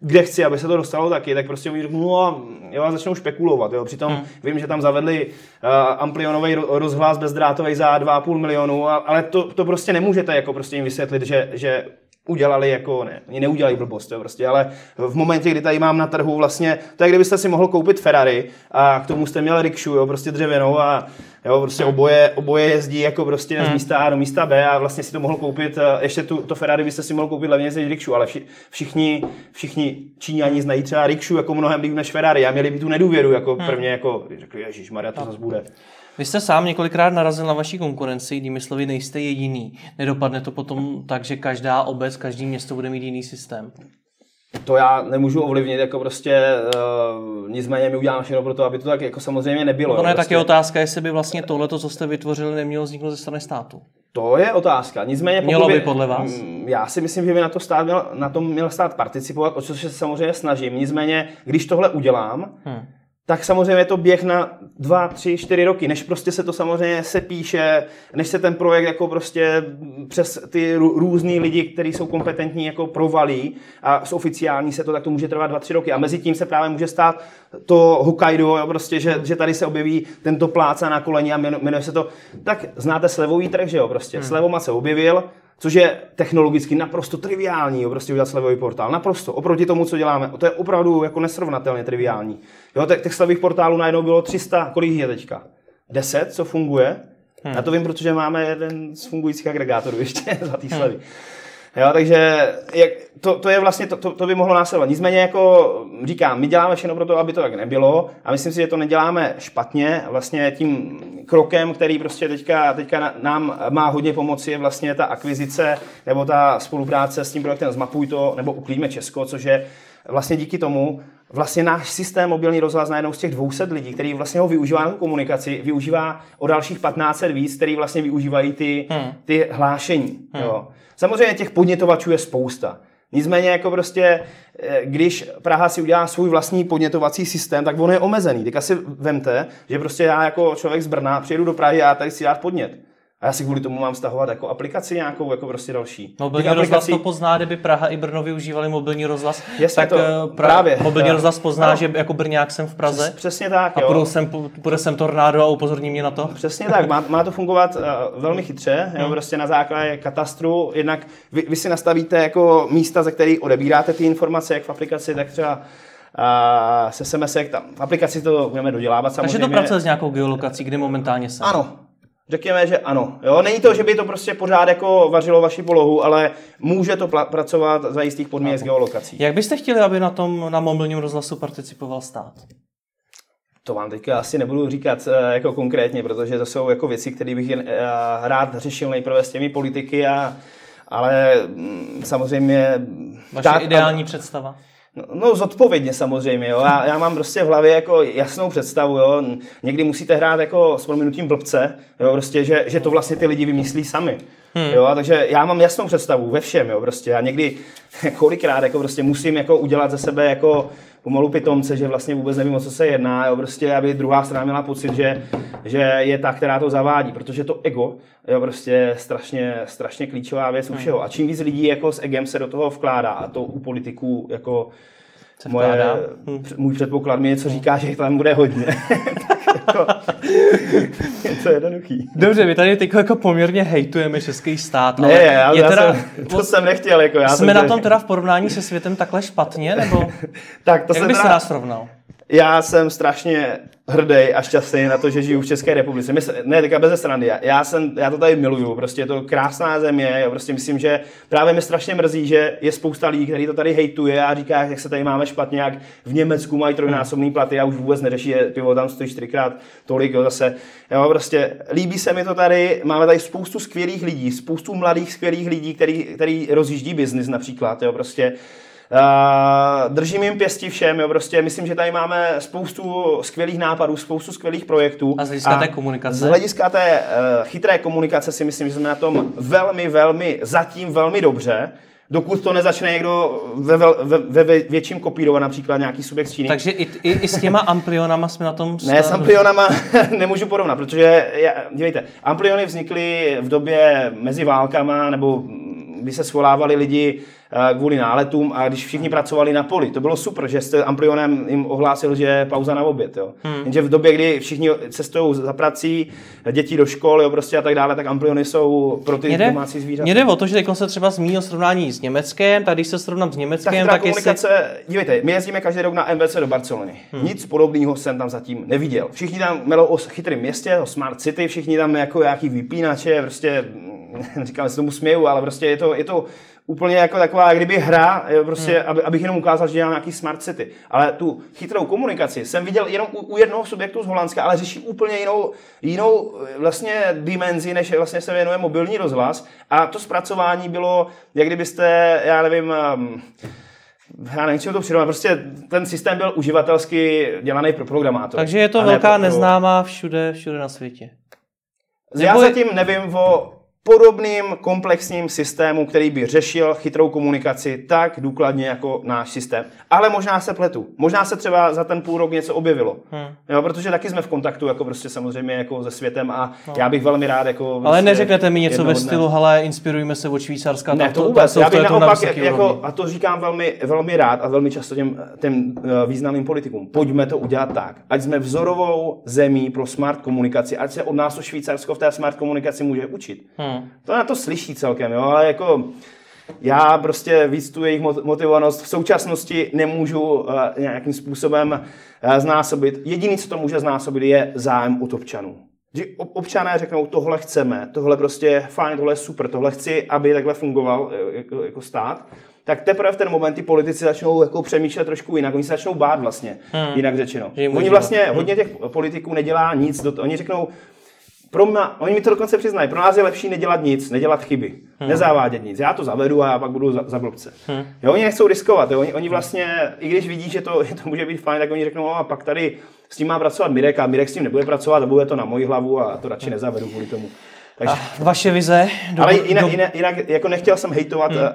kde chci, aby se to dostalo taky, tak prostě oni řeknou, no a a začnou spekulovat. Jo. Přitom hmm. vím, že tam zavedli uh, amplionový ro- rozhlas bezdrátový za 2,5 milionu, a, ale to, to prostě nemůžete jako prostě jim vysvětlit, že, že udělali jako, ne, oni neudělali blbost, jo, prostě, ale v momentě, kdy tady mám na trhu vlastně, to je kdybyste si mohl koupit Ferrari a k tomu jste měl rikšu, jo, prostě dřevěnou a jo, prostě oboje, oboje jezdí jako prostě z místa A do místa B a vlastně si to mohl koupit, eh, ještě tu, to Ferrari byste si mohl koupit levně než rikšu, ale vši, všichni, všichni Číňani znají třeba rikšu jako mnohem líp než Ferrari a měli by tu nedůvěru jako prvně, jako řekli, ježíš Maria, to zase bude. Vy jste sám několikrát narazil na vaší konkurenci, jinými slovy nejste jediný. Nedopadne to potom tak, že každá obec, každý město bude mít jiný systém. To já nemůžu ovlivnit, jako prostě uh, nicméně my uděláme všechno pro to, aby to tak jako samozřejmě nebylo. Jo, je prostě. taky otázka, jestli by vlastně tohle, co jste vytvořili, nemělo vzniknout ze strany státu. To je otázka. Nicméně pokud Mělo by podle vás? Mm, Já si myslím, že by na, to stát měl, na tom měl stát participovat, o což se samozřejmě snažím. Nicméně, když tohle udělám, Hmm. Tak samozřejmě je to běh na dva, tři, čtyři roky, než prostě se to samozřejmě se píše, než se ten projekt jako prostě přes ty rů- různý lidi, kteří jsou kompetentní, jako provalí a z oficiální se to, tak to může trvat dva, tři roky. A mezi tím se právě může stát to Hokkaido, jo, prostě, že, že tady se objeví tento pláca na koleni a jmenuje, se to, tak znáte slevový trh, že jo, prostě. Hmm. Slevomat se objevil, což je technologicky naprosto triviální, jo, prostě udělat slevový portál. Naprosto, oproti tomu, co děláme. To je opravdu jako nesrovnatelně triviální. Jo, těch, těch slevových portálů najednou bylo 300, kolik je teďka? 10, co funguje? Hmm. Já to vím, protože máme jeden z fungujících agregátorů ještě (laughs) za té slevy. Jo, takže jak, to, to, je vlastně, to, to, to by mohlo následovat. Nicméně, jako říkám, my děláme všechno pro to, aby to tak nebylo a myslím si, že to neděláme špatně. Vlastně tím krokem, který prostě teďka, teďka nám má hodně pomoci, je vlastně ta akvizice nebo ta spolupráce s tím projektem Zmapuj to nebo Uklíme Česko, což je vlastně díky tomu vlastně náš systém mobilní rozhlas najednou z těch 200 lidí, který vlastně ho využívá na tu komunikaci, využívá o dalších 1500 víc, který vlastně využívají ty, Hmm. ty hlášení. Jo. Samozřejmě těch podnětovačů je spousta. Nicméně jako prostě, eh, když Praha si udělá svůj vlastní podnětovací systém, tak on je omezený. Teďka si vemte, že prostě já jako člověk z Brna přijedu do Prahy a tady si dát podnět. A já si kvůli tomu mám stahovat jako aplikaci nějakou, jako prostě další. Mobilní Těch rozhlas aplikací- to pozná, kdyby Praha i Brno využívali mobilní rozhlas. Jasně tak to, eh, pra- právě. Mobilní Jo. rozhlas pozná, Ano. že jako Brňák jsem v Praze. Přes, přesně tak, A jo. půjdu sem, půjde sem tornádo a upozorní mě na to. Přesně tak, má, má to fungovat uh, velmi chytře, jo, prostě na základě katastru. Jednak vy, vy si nastavíte jako místa, ze kterých odebíráte ty informace, jak v aplikaci, tak třeba uh, se SMS, tam v aplikaci to budeme dodělávat Takže samozřejmě. to pracuje s nějakou geolokací, kde momentálně jsem. Ano, řekněme, že ano. Jo? Není to, že by to prostě pořád jako vařilo vaši polohu, ale může to pla- pracovat za jistých podmínek s geolokací. Jak byste chtěli, aby na tom na mobilním rozhlasu participoval stát? To vám teďka asi nebudu říkat eh, jako konkrétně, protože to jsou jako věci, které bych eh, rád řešil nejprve s těmi politiky, a, ale mm, samozřejmě... Vaše tak, ideální představa? No, no zodpovědně samozřejmě, jo. Já, já mám prostě v hlavě jako jasnou představu, jo. Někdy musíte hrát jako s prominutím blbce, jo, prostě, že, že to vlastně ty lidi vymyslí sami. Hmm. Jo, a takže já mám jasnou představu ve všem, jo, prostě. A někdy (laughs) kolikrát jako prostě musím jako udělat ze sebe jako pomalu pitomce, že vlastně vůbec nevím, o co se jedná, jo, prostě, aby druhá strana měla pocit, že, že je ta, která to zavádí, protože to ego jo, prostě je strašně, strašně klíčová věc u všeho. A čím víc lidí jako s egem se do toho vkládá, a to u politiků jako moje, hm. můj předpoklad mi něco říká, že tam bude hodně. (laughs) jako, (laughs) je to jednoduchý. Dobře, my tady teď jako poměrně hejtujeme český stát, ne, ale je já teda, jsem, to jsem nechtěl. Jako já jsme jsem na tom teda v porovnání se světem takhle špatně, nebo (laughs) tak to jak bys teda, nás srovnal? Já jsem strašně hrdý a šťastný na to, že žiju v České republice. Mysl, ne, teďka bez strany. Já, já, jsem, já to tady miluju. Prostě je to krásná země. Já prostě myslím, že právě mi strašně mrzí, že je spousta lidí, kteří to tady hejtuje a říká, jak se tady máme špatně, jak v Německu mají trojnásobný platy a už vůbec neřeší, že pivo tam stojí čtyřikrát tolik. Jo, zase. Jo, prostě líbí se mi to tady. Máme tady spoustu skvělých lidí, spoustu mladých skvělých lidí, který, který rozjíždí biznis například. Jo, prostě Uh, držím jim pěstí všem, jo, prostě myslím, že tady máme spoustu skvělých nápadů, spoustu skvělých projektů. A z hlediska té komunikace? Z hlediska té uh, chytré komunikace si myslím, že jsme na tom velmi, velmi, zatím velmi dobře dokud to nezačne někdo ve, ve, ve větším kopírovat, například nějaký subjekt z Číny. Takže i, i, i s těma amplionama jsme na tom... (laughs) Ne, s amplionama (laughs) nemůžu porovnat, protože, dívejte, ampliony vznikly v době mezi válkama, nebo kdy se svolávali lidi Eh, kvůli náletům a když všichni pracovali na poli. To bylo super, že jste Amplionem jim ohlásil, že je pauza na oběd. Jo. Hmm. Jenže v době, kdy všichni cestují za prací, děti do školy jo, prostě a tak dále, tak Ampliony jsou pro ty jde, domácí zvířata. Mně jde o to, že teď se třeba zmínil srovnání s Německem, tak když se srovnám s Německem, tak, tak komunikace, jestli... dívejte, my jezdíme každý rok na MVC do Barcelony. Hmm. Nic podobného jsem tam zatím neviděl. Všichni tam melou o chytrém městě, o Smart City, všichni tam jako nějaký vypínače, prostě (laughs) říkám, se tomu směju, ale prostě je to, je to úplně jako taková, jak kdyby hra, prostě, hmm. aby, abych jenom ukázal, že dělám nějaký smart city. Ale tu chytrou komunikaci jsem viděl jenom u, u jednoho subjektu z Holandska, ale řeší úplně jinou, jinou vlastně dimenzi, než vlastně se věnuje mobilní rozhlas. A to zpracování bylo, jak kdybyste, já nevím, um, já nevím, to přirovnat, prostě ten systém byl uživatelsky dělaný pro programátory. Takže je to velká ne pro... neznámá všude, všude na světě. Já zatím nevím o podobným komplexním systému, který by řešil chytrou komunikaci tak důkladně jako náš systém. Ale možná se pletu. Možná se třeba za ten půl rok něco objevilo. Hmm. Jo, protože taky jsme v kontaktu jako prostě samozřejmě jako se světem a no. já bych velmi rád jako... Ale prostě neřeknete mi něco ve stylu, hele, inspirujeme se od Švýcarska. Ne, to, to vůbec. Já bych naopak, jako, a to říkám velmi, velmi rád a velmi často těm, těm uh, významným politikům. Pojďme to udělat tak, ať jsme vzorovou zemí pro smart komunikaci, ať se od nás to Švýcarsko v té smart komunikaci může učit. Hmm. Hmm. To na to slyší celkem, jo, ale jako já prostě víc tu jejich motivovanost v současnosti nemůžu uh, nějakým způsobem uh, znásobit. Jediný, co to může znásobit, je zájem od občanů. Že občané řeknou, tohle chceme, tohle prostě je fajn, tohle je super, tohle chci, aby takhle fungoval eh, jako, jako stát, tak teprve v ten moment ty politici začnou jako přemýšlet trošku jinak. Oni se začnou bát vlastně, hmm. jinak řečeno. Oni vlastně, hodně těch politiků nedělá nic, do, oni řeknou, pro mě, oni mi to dokonce přiznají, pro nás je lepší nedělat nic, nedělat chyby, hmm. nezavádět nic. Já to zavedu a já pak budu za, za blbce. Hmm. Jo, oni nechcou riskovat, jo, oni, oni vlastně, i když vidí, že to, (laughs) že to může být fajn, tak oni řeknou, no a pak tady s tím má pracovat Mirek a Mirek s tím nebude pracovat a bude to na moji hlavu a to radši hmm. nezavedu kvůli tomu. Takže, a vaše vize? Do, ale jinak, do... jinak, jinak, jako nechtěl jsem hejtovat hmm. uh,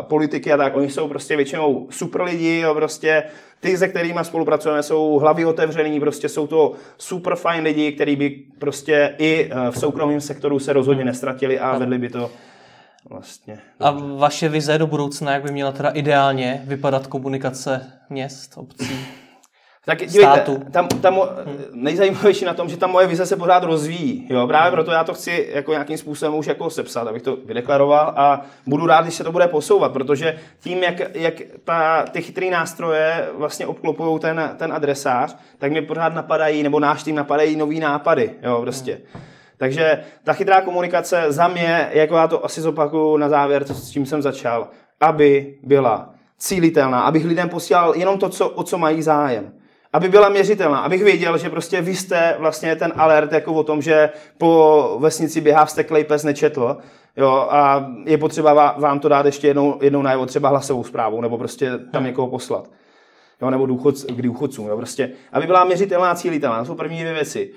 politiky a tak, oni jsou prostě většinou super lidi, jo, prostě ty, se kterými spolupracujeme, jsou hlavy otevřený, prostě jsou to super fajn lidi, kteří by prostě i uh, v soukromém sektoru se rozhodně hmm. nestratili a vedli by to vlastně. Dobře. A vaše vize do budoucna, jak by měla teda ideálně vypadat komunikace měst, obcí? (laughs) Tak dívejte, tam, tam nejzajímavější na tom, že ta moje vize se pořád rozvíjí. Jo? Právě proto já to chci jako nějakým způsobem už jako sepsat, abych to vydeklaroval a budu rád, když se to bude posouvat, protože tím, jak, jak ta, ty chytré nástroje vlastně obklopují ten, ten adresář, tak mi pořád napadají, nebo náš tým napadají nový nápady. Jo, prostě. Takže ta chytrá komunikace za mě, jako já to asi zopakuju na závěr, s čím jsem začal, aby byla cílitelná, abych lidem posílal jenom to, co, o co mají zájem aby byla měřitelná, abych věděl, že prostě vy jste vlastně ten alert jako o tom, že po vesnici běhá vsteklej pes nečetl, jo, a je potřeba vám to dát ještě jednou, jednou najevo, třeba hlasovou zprávu, nebo prostě tam někoho poslat. Jo, nebo důchod, k důchodcům, jo, prostě, aby byla měřitelná, cílitelná, to jsou první dvě věci.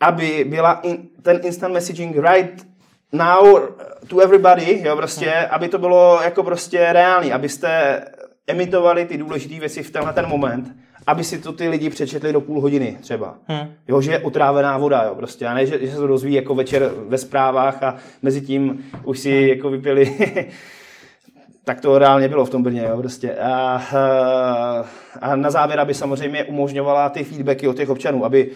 Aby byla in, ten instant messaging right now to everybody, jo, prostě, aby to bylo jako prostě reálný, abyste emitovali ty důležité věci v tenhle ten moment, aby si to ty lidi přečetli do půl hodiny třeba. Hmm. Jo, že je otrávená voda, jo, prostě. A ne, že, že se to dozví jako večer ve zprávách a mezi tím už si hmm. jako vypili (laughs) tak to reálně bylo v tom Brně, jo, prostě. A, a na závěr, aby samozřejmě umožňovala ty feedbacky od těch občanů, aby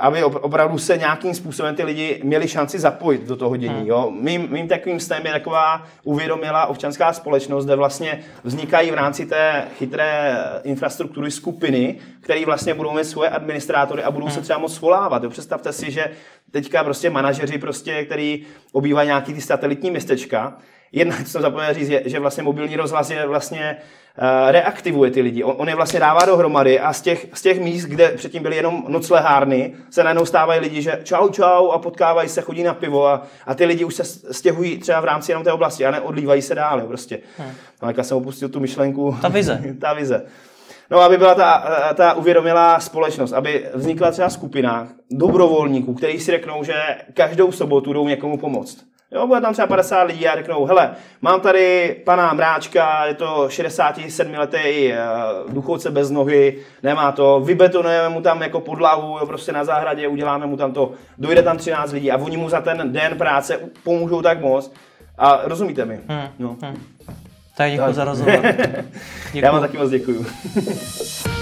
aby opravdu se nějakým způsobem ty lidi měli šanci zapojit do toho dění. Hmm. Jo. Mým, mým takovým stem je taková uvědomila občanská společnost, kde vlastně vznikají v rámci té chytré infrastruktury skupiny, které vlastně budou mít svoje administrátory a budou hmm. se třeba moc svolávat. Jo. Představte si, že teďka prostě manažeři, prostě, který obývají nějaký ty satelitní městečka, Jedna, co jsem zapomněl říct, je, že vlastně mobilní rozhlas je vlastně reaktivuje ty lidi. On, on, je vlastně dává dohromady a z těch, z těch míst, kde předtím byly jenom noclehárny, se najednou stávají lidi, že čau, čau a potkávají se, chodí na pivo a, a ty lidi už se stěhují třeba v rámci jenom té oblasti a neodlívají se dál. Prostě. Hmm. No, jak jsem opustil tu myšlenku. Ta vize. (laughs) ta vize. No, aby byla ta, ta uvědomilá společnost, aby vznikla třeba skupina dobrovolníků, kteří si řeknou, že každou sobotu jdou někomu pomoct. Jo, bude tam třeba 50 lidí a řeknou, hele, mám tady pana Mráčka, je to 67 letý uh, důchodce bez nohy, nemá to, vybetonujeme mu tam jako podlahu, jo, prostě na zahradě, uděláme mu tam to, dojde tam 13 lidí a oni mu za ten den práce pomůžou tak moc. A rozumíte mi? Hmm. No. Hmm. Tak děkuji za rozhovor. (laughs) Já vám taky moc děkuju. (laughs)